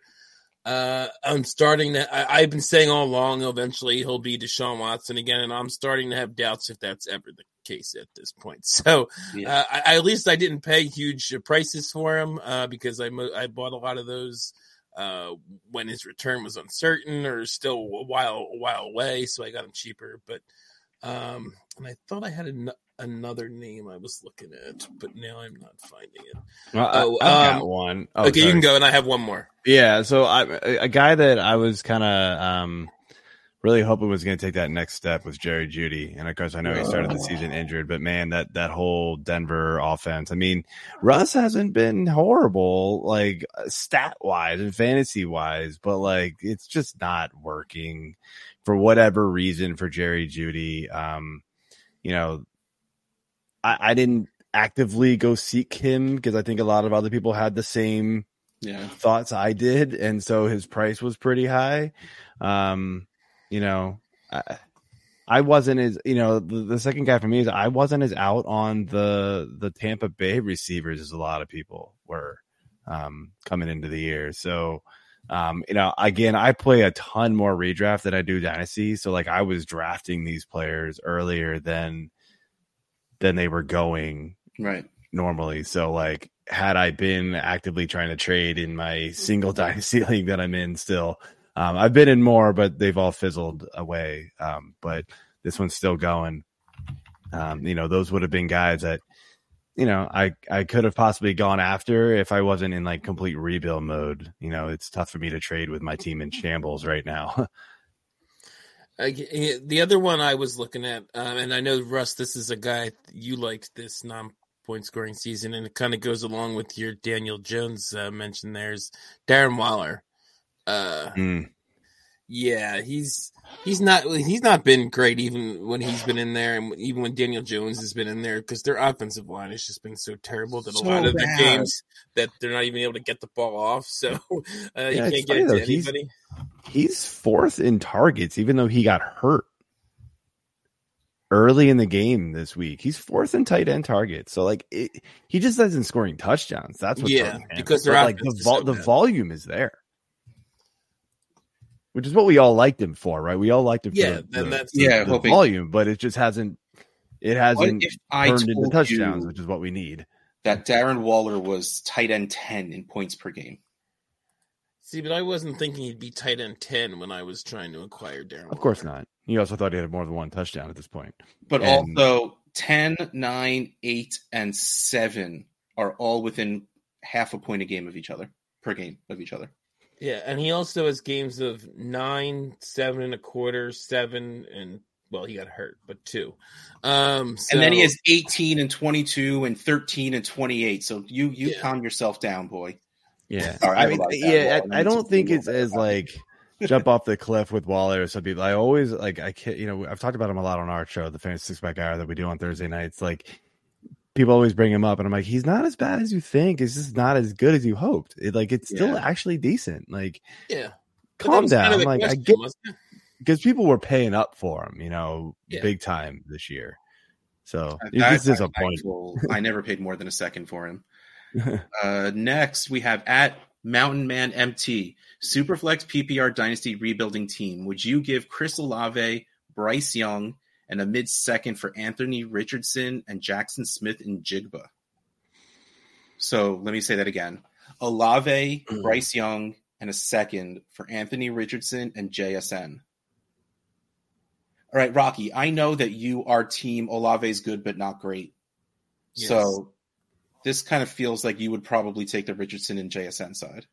Uh, I'm starting to. I, have been saying all along, eventually he'll be Deshaun Watson again, and I'm starting to have doubts if that's ever the case at this point. [laughs] So, yeah. uh, I, at least I didn't pay huge prices for him uh, because I I bought a lot of those uh, when his return was uncertain or still a while a while away, so I got him cheaper. But um, and I thought I had an, another name I was looking at, but now I'm not finding it. Well, oh, I, um, got one. Oh, okay, sorry. you can go, and I have one more. Yeah, so I, a guy that I was kind of um, really hoping was going to take that next step was Jerry Jeudy. and of course I know he started the season injured, but man, that that whole Denver offense. I mean, Russ hasn't been horrible, like stat wise and fantasy wise, but like it's just not working for whatever reason for Jerry Jeudy. Um, you know, I, I didn't actively go seek him because I think a lot of other people had the same yeah. thoughts I did, and so his price was pretty high. Um, you know, I, I wasn't as you know the, the, second guy for me is I wasn't as out on the the Tampa Bay receivers as a lot of people were um, coming into the year. So um, you know, again, I play a ton more redraft than I do dynasty. So like I was drafting these players earlier than than they were going right normally. So like had I been actively trying to trade in my single [laughs] dynasty league that I'm in still, um, I've been in more, but they've all fizzled away. Um, but this one's still going. Um, you know, those would have been guys that, you know, I, I could have possibly gone after if I wasn't in like complete rebuild mode. You know, it's tough for me to trade with my team in shambles right now. [laughs] the other one I was looking at, um, and I know Russ, this is a guy you liked this non point scoring season, and it kind of goes along with your Daniel Jones uh, mention. There's Darren Waller. Uh, mm. Yeah, he's he's not he's not been great even when he's been in there, and even when Daniel Jones has been in there, because their offensive line has just been so terrible that so a lot of the games that they're not even able to get the ball off. [laughs] So uh, yeah, you can't get it to anybody. He's, he's fourth in targets, even though he got hurt early in the game this week. He's fourth in tight end targets. So like it, he just isn't scoring touchdowns. That's what yeah, because they're like the, vo- so the volume is there which is what we all liked him for, right? We all liked him yeah, for the, that's, yeah, the volume, but it just hasn't it hasn't turned into touchdowns, which is what we need. That Darren Waller was tight end ten in points per game. See, but I wasn't thinking he'd be tight end ten when I was trying to acquire Darren. Of course not. You also thought he had more than one touchdown at this point. But and, also 10, 9, 8, and 7 are all within half a point a game of each other per game of each other. Yeah, and he also has games of nine, seven and a quarter, seven, and well, he got hurt, but two. Um, so, and then he has eighteen and twenty-two and thirteen and twenty-eight. So you you yeah. calm yourself down, boy. Yeah, right, I mean, yeah, I, I don't think it's as like jump off the cliff with Waller or something. I always like I can't, you know, I've talked about him a lot on our show, the Fantasy Six Pack Hour that we do on Thursday nights. Like people always bring him up, and I'm like, he's not as bad as you think. It's just not as good as you hoped. It, like it's still yeah. actually decent. Like, yeah, calm down. Kind of like, I get because people were paying up for him, you know, yeah. big time this year. So this is a point. I never paid more than a second for him. [laughs] uh, next, we have at Mountain Man MT Superflex PPR Dynasty rebuilding team. Would you give Chris Olave, Bryce Young, and a mid second for Anthony Richardson and Jaxon Smith-Njigba. So let me say that again. Olave, mm. Bryce Young, and a second for Anthony Richardson and JSN. All right, Rocky, I know that you are team Olave's good but not great. Yes. So this kind of feels like you would probably take the Richardson and JSN side.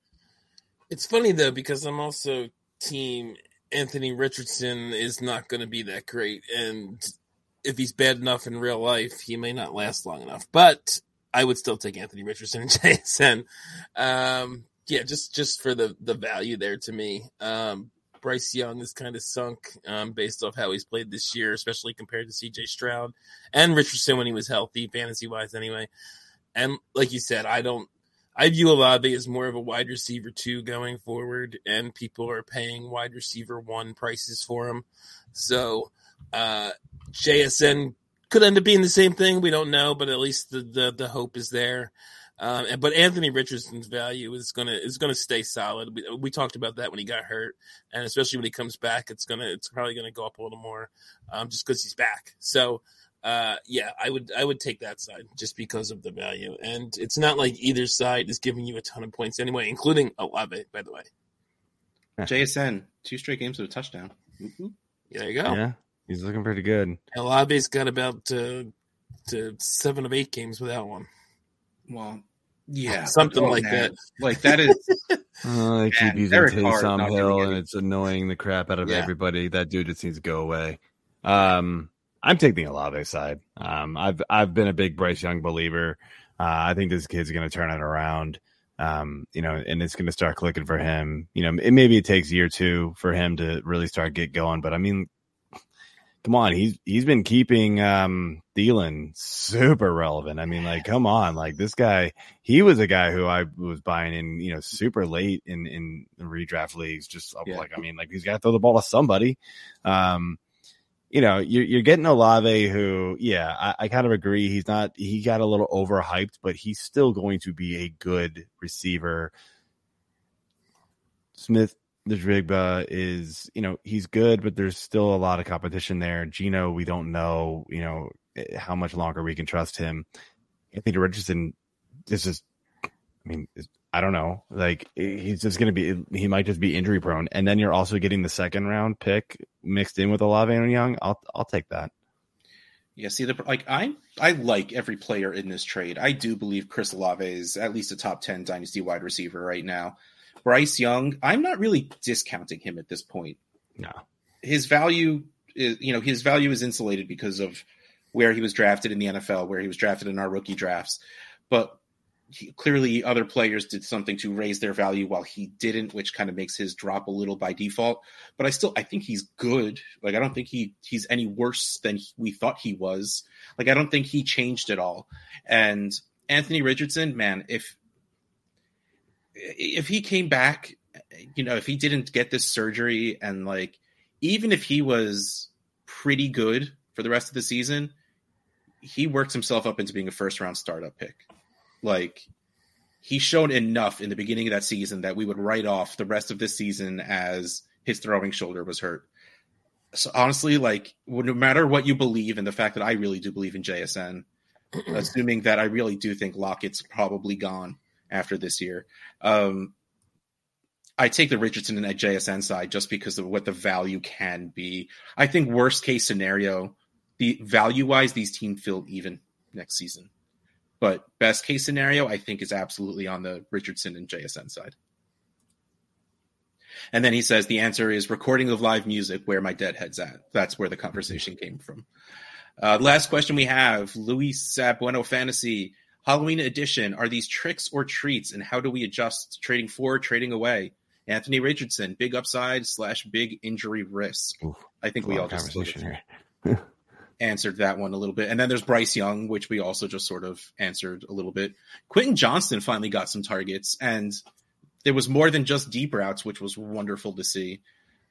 It's funny though because I'm also team Anthony Richardson is not going to be that great, and if he's bad enough in real life, he may not last long enough. But I would still take Anthony Richardson and [laughs] JSN. Um, yeah, just just for the the value there to me. Um, Bryce Young is kind of sunk um, based off how he's played this year, especially compared to CJ Stroud and Richardson when he was healthy, fantasy wise, anyway. And like you said, I don't. I view Olave as more of a wide receiver two going forward, and people are paying wide receiver one prices for him. So uh, JSN could end up being the same thing. We don't know, but at least the the, the hope is there. Um, but Anthony Richardson's value is gonna is gonna stay solid. We, we, talked about that when he got hurt, and especially when he comes back, it's gonna it's probably gonna go up a little more, um, just because he's back. So, uh, yeah, I would I would take that side just because of the value, and it's not like either side is giving you a ton of points anyway, including Olave, by the way. [laughs] JSN two straight games with a touchdown. Mm-hmm. Yeah, there you go. Yeah, he's looking pretty good. Olave's got about uh, to seven of eight games without one. Well, yeah, something like man. that. Like that is. oh, they keep using Taysom Hill, and it's annoying the crap out of yeah. everybody. That dude just needs to go away. Um, I'm taking the Olave side. Um, I've I've been a big Bryce Young believer. Uh, I think this kid's going to turn it around. Um, you know, and it's going to start clicking for him. You know, it maybe it takes a year or two for him to really start get going, but I mean, come on, he's he's been keeping um Thielen super relevant. I mean, like, come on, like this guy, he was a guy who I was buying in, you know, super late in in redraft leagues. Just yeah. like, I mean, like he's got to throw the ball to somebody. Um, you know, you're, you're getting Olave, who, yeah, I, I kind of agree. He's not, he got a little overhyped, but he's still going to be a good receiver. Smith Njigba is, you know, he's good, but there's still a lot of competition there. Gino, we don't know, you know, eh, how much longer we can trust him. Anthony Richardson, this is, I mean, I don't know. Like he's just going to be, he might just be injury prone. And then you're also getting the second round pick mixed in with Olave and Young. I'll, I'll take that. Yeah, see the like I I like every player in this trade. I do believe Chris Olave is at least a top ten dynasty wide receiver right now. Bryce Young, I'm not really discounting him at this point. No. His value is, you know, his value is insulated because of where he was drafted in the NFL, where he was drafted in our rookie drafts. But he, clearly, other players did something to raise their value while he didn't, which kind of makes his drop a little by default. But I still, I think he's good. Like, I don't think he he's any worse than we thought he was. Like, I don't think he changed at all. And Anthony Richardson, man, if if he came back, you know, if he didn't get this surgery and like, even if he was pretty good for the rest of the season, he works himself up into being a first round startup pick. Like, he showed enough in the beginning of that season that we would write off the rest of this season as his throwing shoulder was hurt. So honestly, like, no matter what you believe, and the fact that I really do believe in JSN, [clears throat] assuming that I really do think Lockett's probably gone after this year. Um, I take the Richardson and JSN side just because of what the value can be. I think worst case scenario, the value wise, these teams feel even next season. But best case scenario, I think is absolutely on the Richardson and JSN side. And then he says the answer is recording of live music where my dead head's at. That's where the conversation came from. Uh, last question we have Luis Sabueno Fantasy. Halloween edition. Are these tricks or treats, and how do we adjust trading for, trading away? Anthony Richardson, big upside slash big injury risk. Ooh, I think we all just [laughs] answered that one a little bit. And then there's Bryce Young, which we also just sort of answered a little bit. Quentin Johnston finally got some targets, and there was more than just deep routes, which was wonderful to see.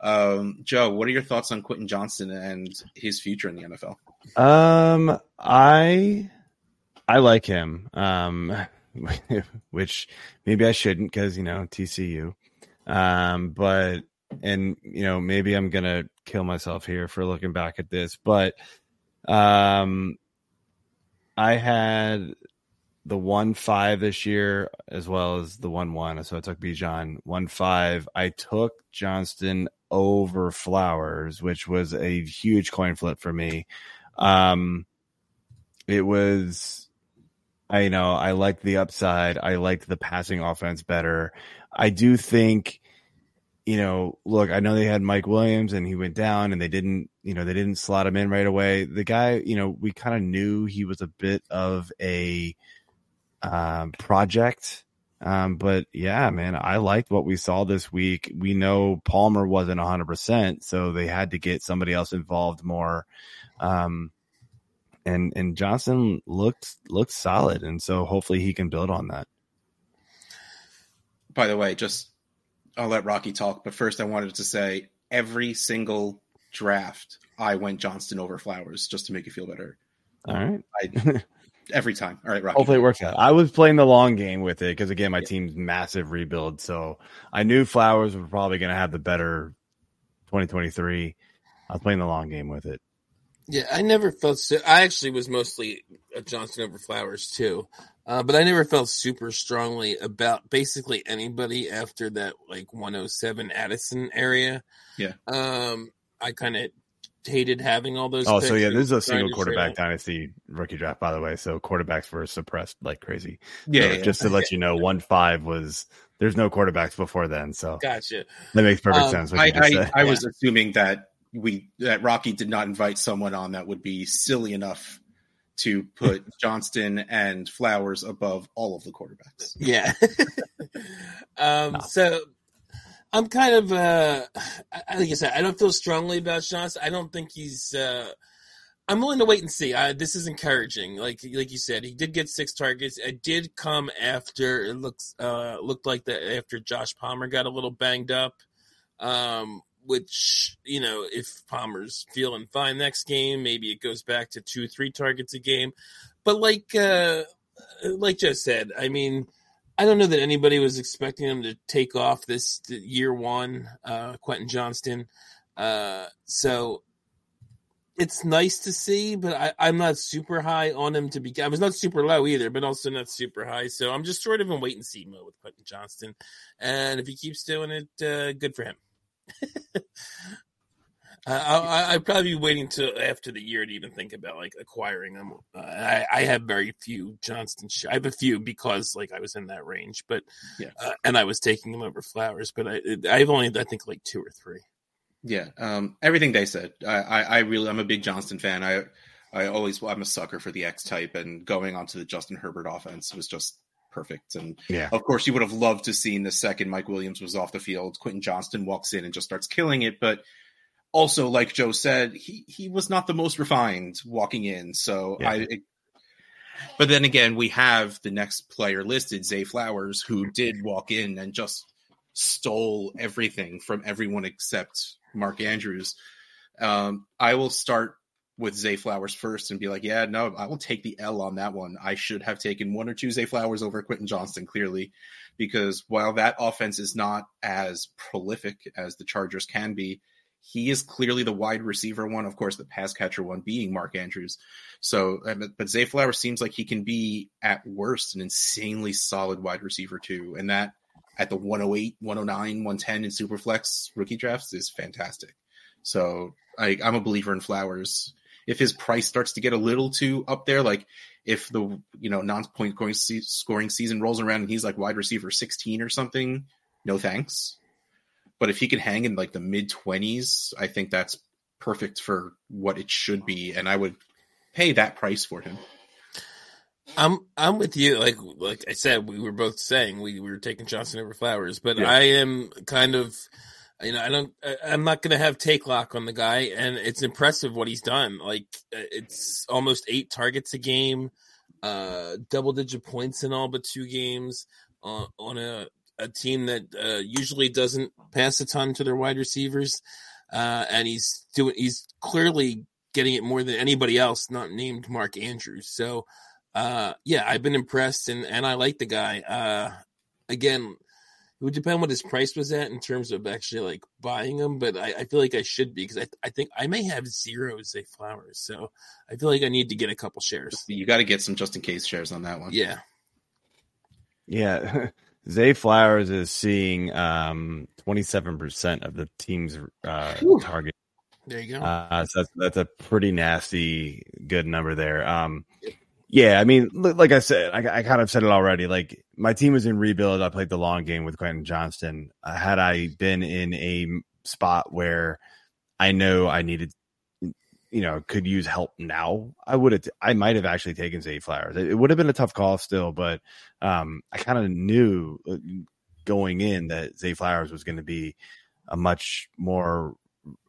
Um, Joe, what are your thoughts on Quentin Johnston and his future in the NFL? Um, I I like him. Um, [laughs] which maybe I shouldn't because you know TCU. Um, but and you know maybe I'm gonna kill myself here for looking back at this, but um, I had the one five this year as well as the one one. So I took Bijan one five. I took Johnston over Flowers, which was a huge coin flip for me. Um, it was I know I liked the upside. I liked the passing offense better. I do think, you know, look, I know they had Mike Williams and he went down and they didn't, you know, they didn't slot him in right away. The guy, you know, we kind of knew he was a bit of a um, project. Um, but yeah, man, I liked what we saw this week. We know Palmer wasn't 100%, so they had to get somebody else involved more. Um, and and Johnston looked looked solid, and so hopefully he can build on that. By the way, just I'll let Rocky talk, but first I wanted to say every single draft I went Johnston over Flowers just to make you feel better. All right, I, [laughs] every time. All right, Rocky. hopefully it works out. I was playing the long game with it because again, my team's massive rebuild, so I knew Flowers were probably going to have the better 2023. I was playing the long game with it. Yeah, I never felt so. I actually was mostly a Johnston over Flowers too, uh, but I never felt super strongly about basically anybody after that like 107 Addison area. Yeah. Um, I kind of hated having all those. Oh, so yeah, and this is a single quarterback dynasty rookie draft, by the way. So quarterbacks were suppressed like crazy. Yeah, So yeah. just to let you know, [laughs] one five was there's no quarterbacks before then, so Gotcha. that makes perfect Um, sense. What I, I, said. I was assuming that we that Rocky did not invite someone on that would be silly enough to put [laughs] Johnston and Flowers above all of the quarterbacks. Yeah. [laughs] um, No. so I'm kind of uh I- like I said, I don't feel strongly about Johnston. I don't think he's uh I'm willing to wait and see. I, this is encouraging. Like like you said, he did get six targets. It did come after it looks uh looked like that after Josh Palmer got a little banged up. Um which, you know, if Palmer's feeling fine next game, maybe it goes back to two, three targets a game. But like uh like Joe said, I mean, I don't know that anybody was expecting him to take off this year one, uh, Quentin Johnston. Uh, so it's nice to see, but I, I'm not super high on him to be. I was not super low either, but also not super high. So I'm just sort of in wait and see mode with Quentin Johnston. And if he keeps doing it, uh, good for him. [laughs] I, I, I'd probably be waiting till after the year to even think about like acquiring them. Uh, I, I have very few Johnston. Sh- I have a few because like I was in that range, but Yeah. uh, and I was taking them over flowers. But I, I've only I think like two or three. Yeah, um, everything they said. I, I, I really, I'm a big Johnston fan. I, I always, I'm a sucker for the X type, and going onto the Justin Herbert offense was just perfect. And yeah, of course, you would have loved to seen the second Mike Williams was off the field. Quentin Johnston walks in and just starts killing it, but also, like Joe said, he he was not the most refined walking in. So Yeah. I. It, but then again, we have the next player listed, Zay Flowers, who did walk in and just stole everything from everyone except Mark Andrews. Um, I will start with Zay Flowers first and be like, yeah, no, I will take the L on that one. I should have taken one or two Zay Flowers over Quentin Johnston, clearly, because while that offense is not as prolific as the Chargers can be, he is clearly the wide receiver one. Of course, the pass catcher one being Mark Andrews. So, uh, but- Zay Flowers seems like he can be at worst an insanely solid wide receiver too, and that at the 108, 109, 110 in Superflex rookie drafts is fantastic. So I, I'm a believer in Flowers. If his price starts to get a little too up there, like if the you know non-point scoring season rolls around and he's like wide receiver 16 or something, no thanks. But if he can hang in like the mid 20s, I think that's perfect for what it should be, and I would pay that price for him. I'm I'm with you. Like like I said, we were both saying we, we were taking Johnston over Flowers, but Yeah. I am kind of you know I don't I'm not going to have take lock on the guy, and it's impressive what he's done. Like uh, it's almost eight targets a game, uh, double digit points in all but two games uh, on a a team that uh, usually doesn't pass a ton to their wide receivers, uh, and he's doing he's clearly getting it more than anybody else, not named Mark Andrews. So uh yeah i've been impressed and and i like the guy uh again it would depend what his price was at in terms of actually like buying them, but i, I feel like i should be because I, I think i may have zero Zay Flowers so i feel like i need to get a couple shares You got to get some just in case shares on that one. yeah yeah. [laughs] Zay Flowers is seeing um 27% of the team's uh, Whew. target. there you go Uh, so that's, that's a pretty nasty good number there. Um, Yeah, I mean, like I said, I, I kind of said it already. Like my team was in rebuild. I played the long game with Quentin Johnston. Uh, had I been in a spot where I know I needed, you know, could use help now, I would have. I might have actually taken Zay Flowers. It, it would have been a tough call still, but um, I kind of knew uh, going in that Zay Flowers was going to be a much more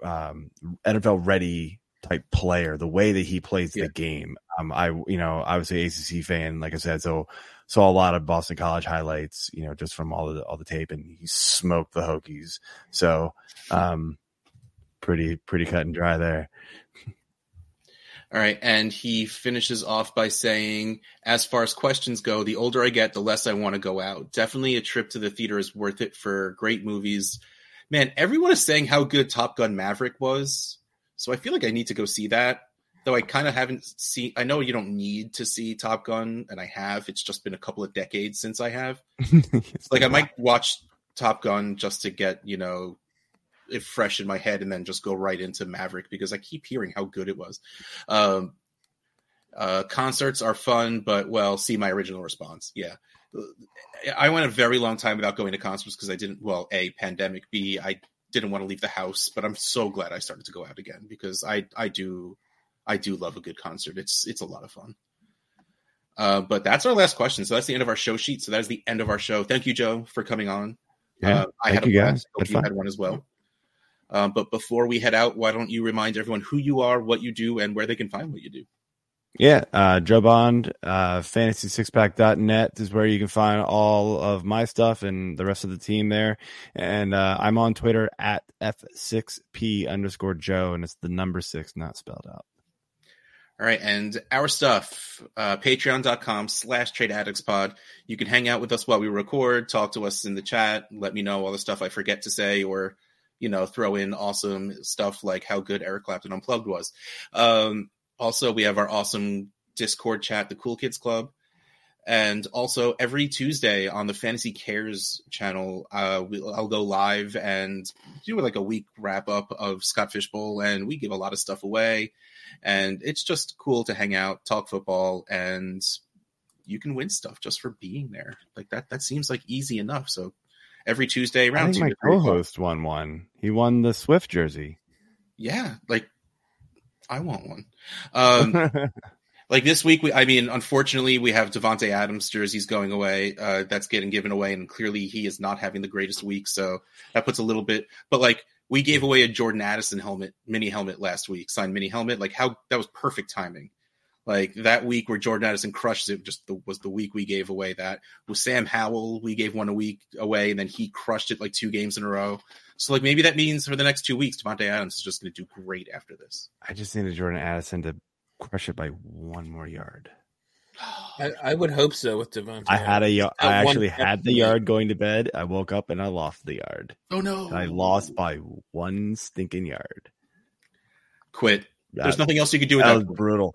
um, NFL ready type player. The way that he plays Yeah. the game, um, I you know I was a ACC fan, like I said, so saw a lot of Boston College highlights, you know, just from all the all the tape, and he smoked the Hokies. So, um, pretty pretty cut and dry there. All right, and he finishes off by saying, "As far as questions go, the older I get, the less I want to go out. Definitely, a trip to the theater is worth it for great movies. Man, everyone is saying how good Top Gun Maverick was, so I feel like I need to go see that. Though I kind of haven't seen. I know you don't need to see Top Gun, and I have. It's just been a couple of decades since I have. [laughs] It's Like I might watch Top Gun just to get you know it fresh in my head, and then just go right into Maverick because I keep hearing how good it was. Um, uh, concerts are fun, but well, see my original response. Yeah, I went a very long time without going to concerts because I didn't. Well, a pandemic. B I didn't want to leave the house, but I'm so glad I started to go out again because I I do I do love a good concert. It's it's a lot of fun. Uh, but that's our last question. So that's the end of our show sheet. So that is the end of our show. Thank you, Joe, for coming on. Yeah, Uh, I had a you, blast. guys. Hope you fun. had one as well. Um, but before we head out, why don't you remind everyone who you are, what you do, and where they can find what you do? Yeah, uh, Joe Bond, uh, fantasy6pack.net is where you can find all of my stuff and the rest of the team there. And uh, I'm on Twitter at F6P underscore Joe, and it's the number six, not spelled out. All right, and our stuff, uh, patreon.com slash trade addicts pod. You can hang out with us while we record, talk to us in the chat, let me know all the stuff I forget to say, or, you know, throw in awesome stuff like how good Eric Clapton Unplugged was. Um, also, we have our awesome Discord chat, the Cool Kids Club. And also, every Tuesday on the Fantasy Cares channel, uh, we, I'll go live and do like a week wrap up of Scott Fish Bowl, and we give a lot of stuff away and it's just cool to hang out, talk football, and you can win stuff just for being there. Like that, that seems like easy enough. So every Tuesday think two my to three o'clock. co-host won one. He won the Swift jersey. yeah, like I want one. Um, [laughs] like this week, we, I mean, unfortunately, we have Davante Adams jerseys going away. Uh, that's getting given away, and clearly he is not having the greatest week. So that puts a little bit. But like we gave away a Jordan Addison helmet, mini helmet last week, signed mini helmet. Like how that was perfect timing. Like that week where Jordan Addison crushed it, just the, was the week we gave away that. With Sam Howell, we gave one a week away, and then he crushed it like two games in a row. So like maybe that means for the next two weeks, Davante Adams is just going to do great after this. I just needed Jordan Addison to crush it by one more yard. I, I would hope so with Davante. I had a y- At I actually step had the yard going to bed. I woke up and I lost the yard. Oh no! And I lost by one stinking yard. Quit. There's nothing else you could do with that that. was brutal.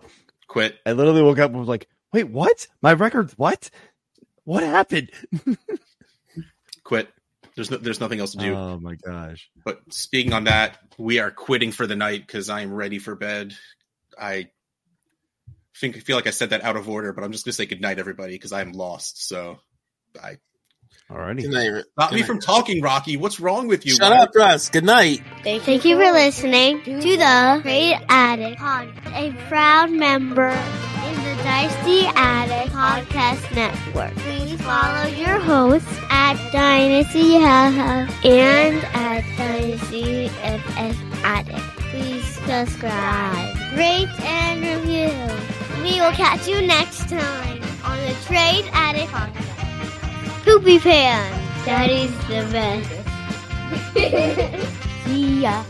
Quit. I literally woke up and was like, "Wait, what? My record? What? What happened?" [laughs] Quit. There's no, there's nothing else to do. Oh my gosh! But speaking on that, we are quitting for the night because I am ready for bed. I think I feel like I said that out of order, but I'm just gonna say good night, everybody, because I'm lost. So I Alrighty. Good night. stop Good me night. from talking, Rocky. What's wrong with you? Shut up, Russ. Good night. Thank you for listening to the Trade Addict Podcast, a proud member in the Dynasty Addict Podcast Network. Please follow your hosts at Dynasty Haha and at Dynasty FF Addict. Please subscribe, rate, and review. We will catch you next time on the Trade Addict Podcast. Poopy Pan, that is the best. [laughs] See ya.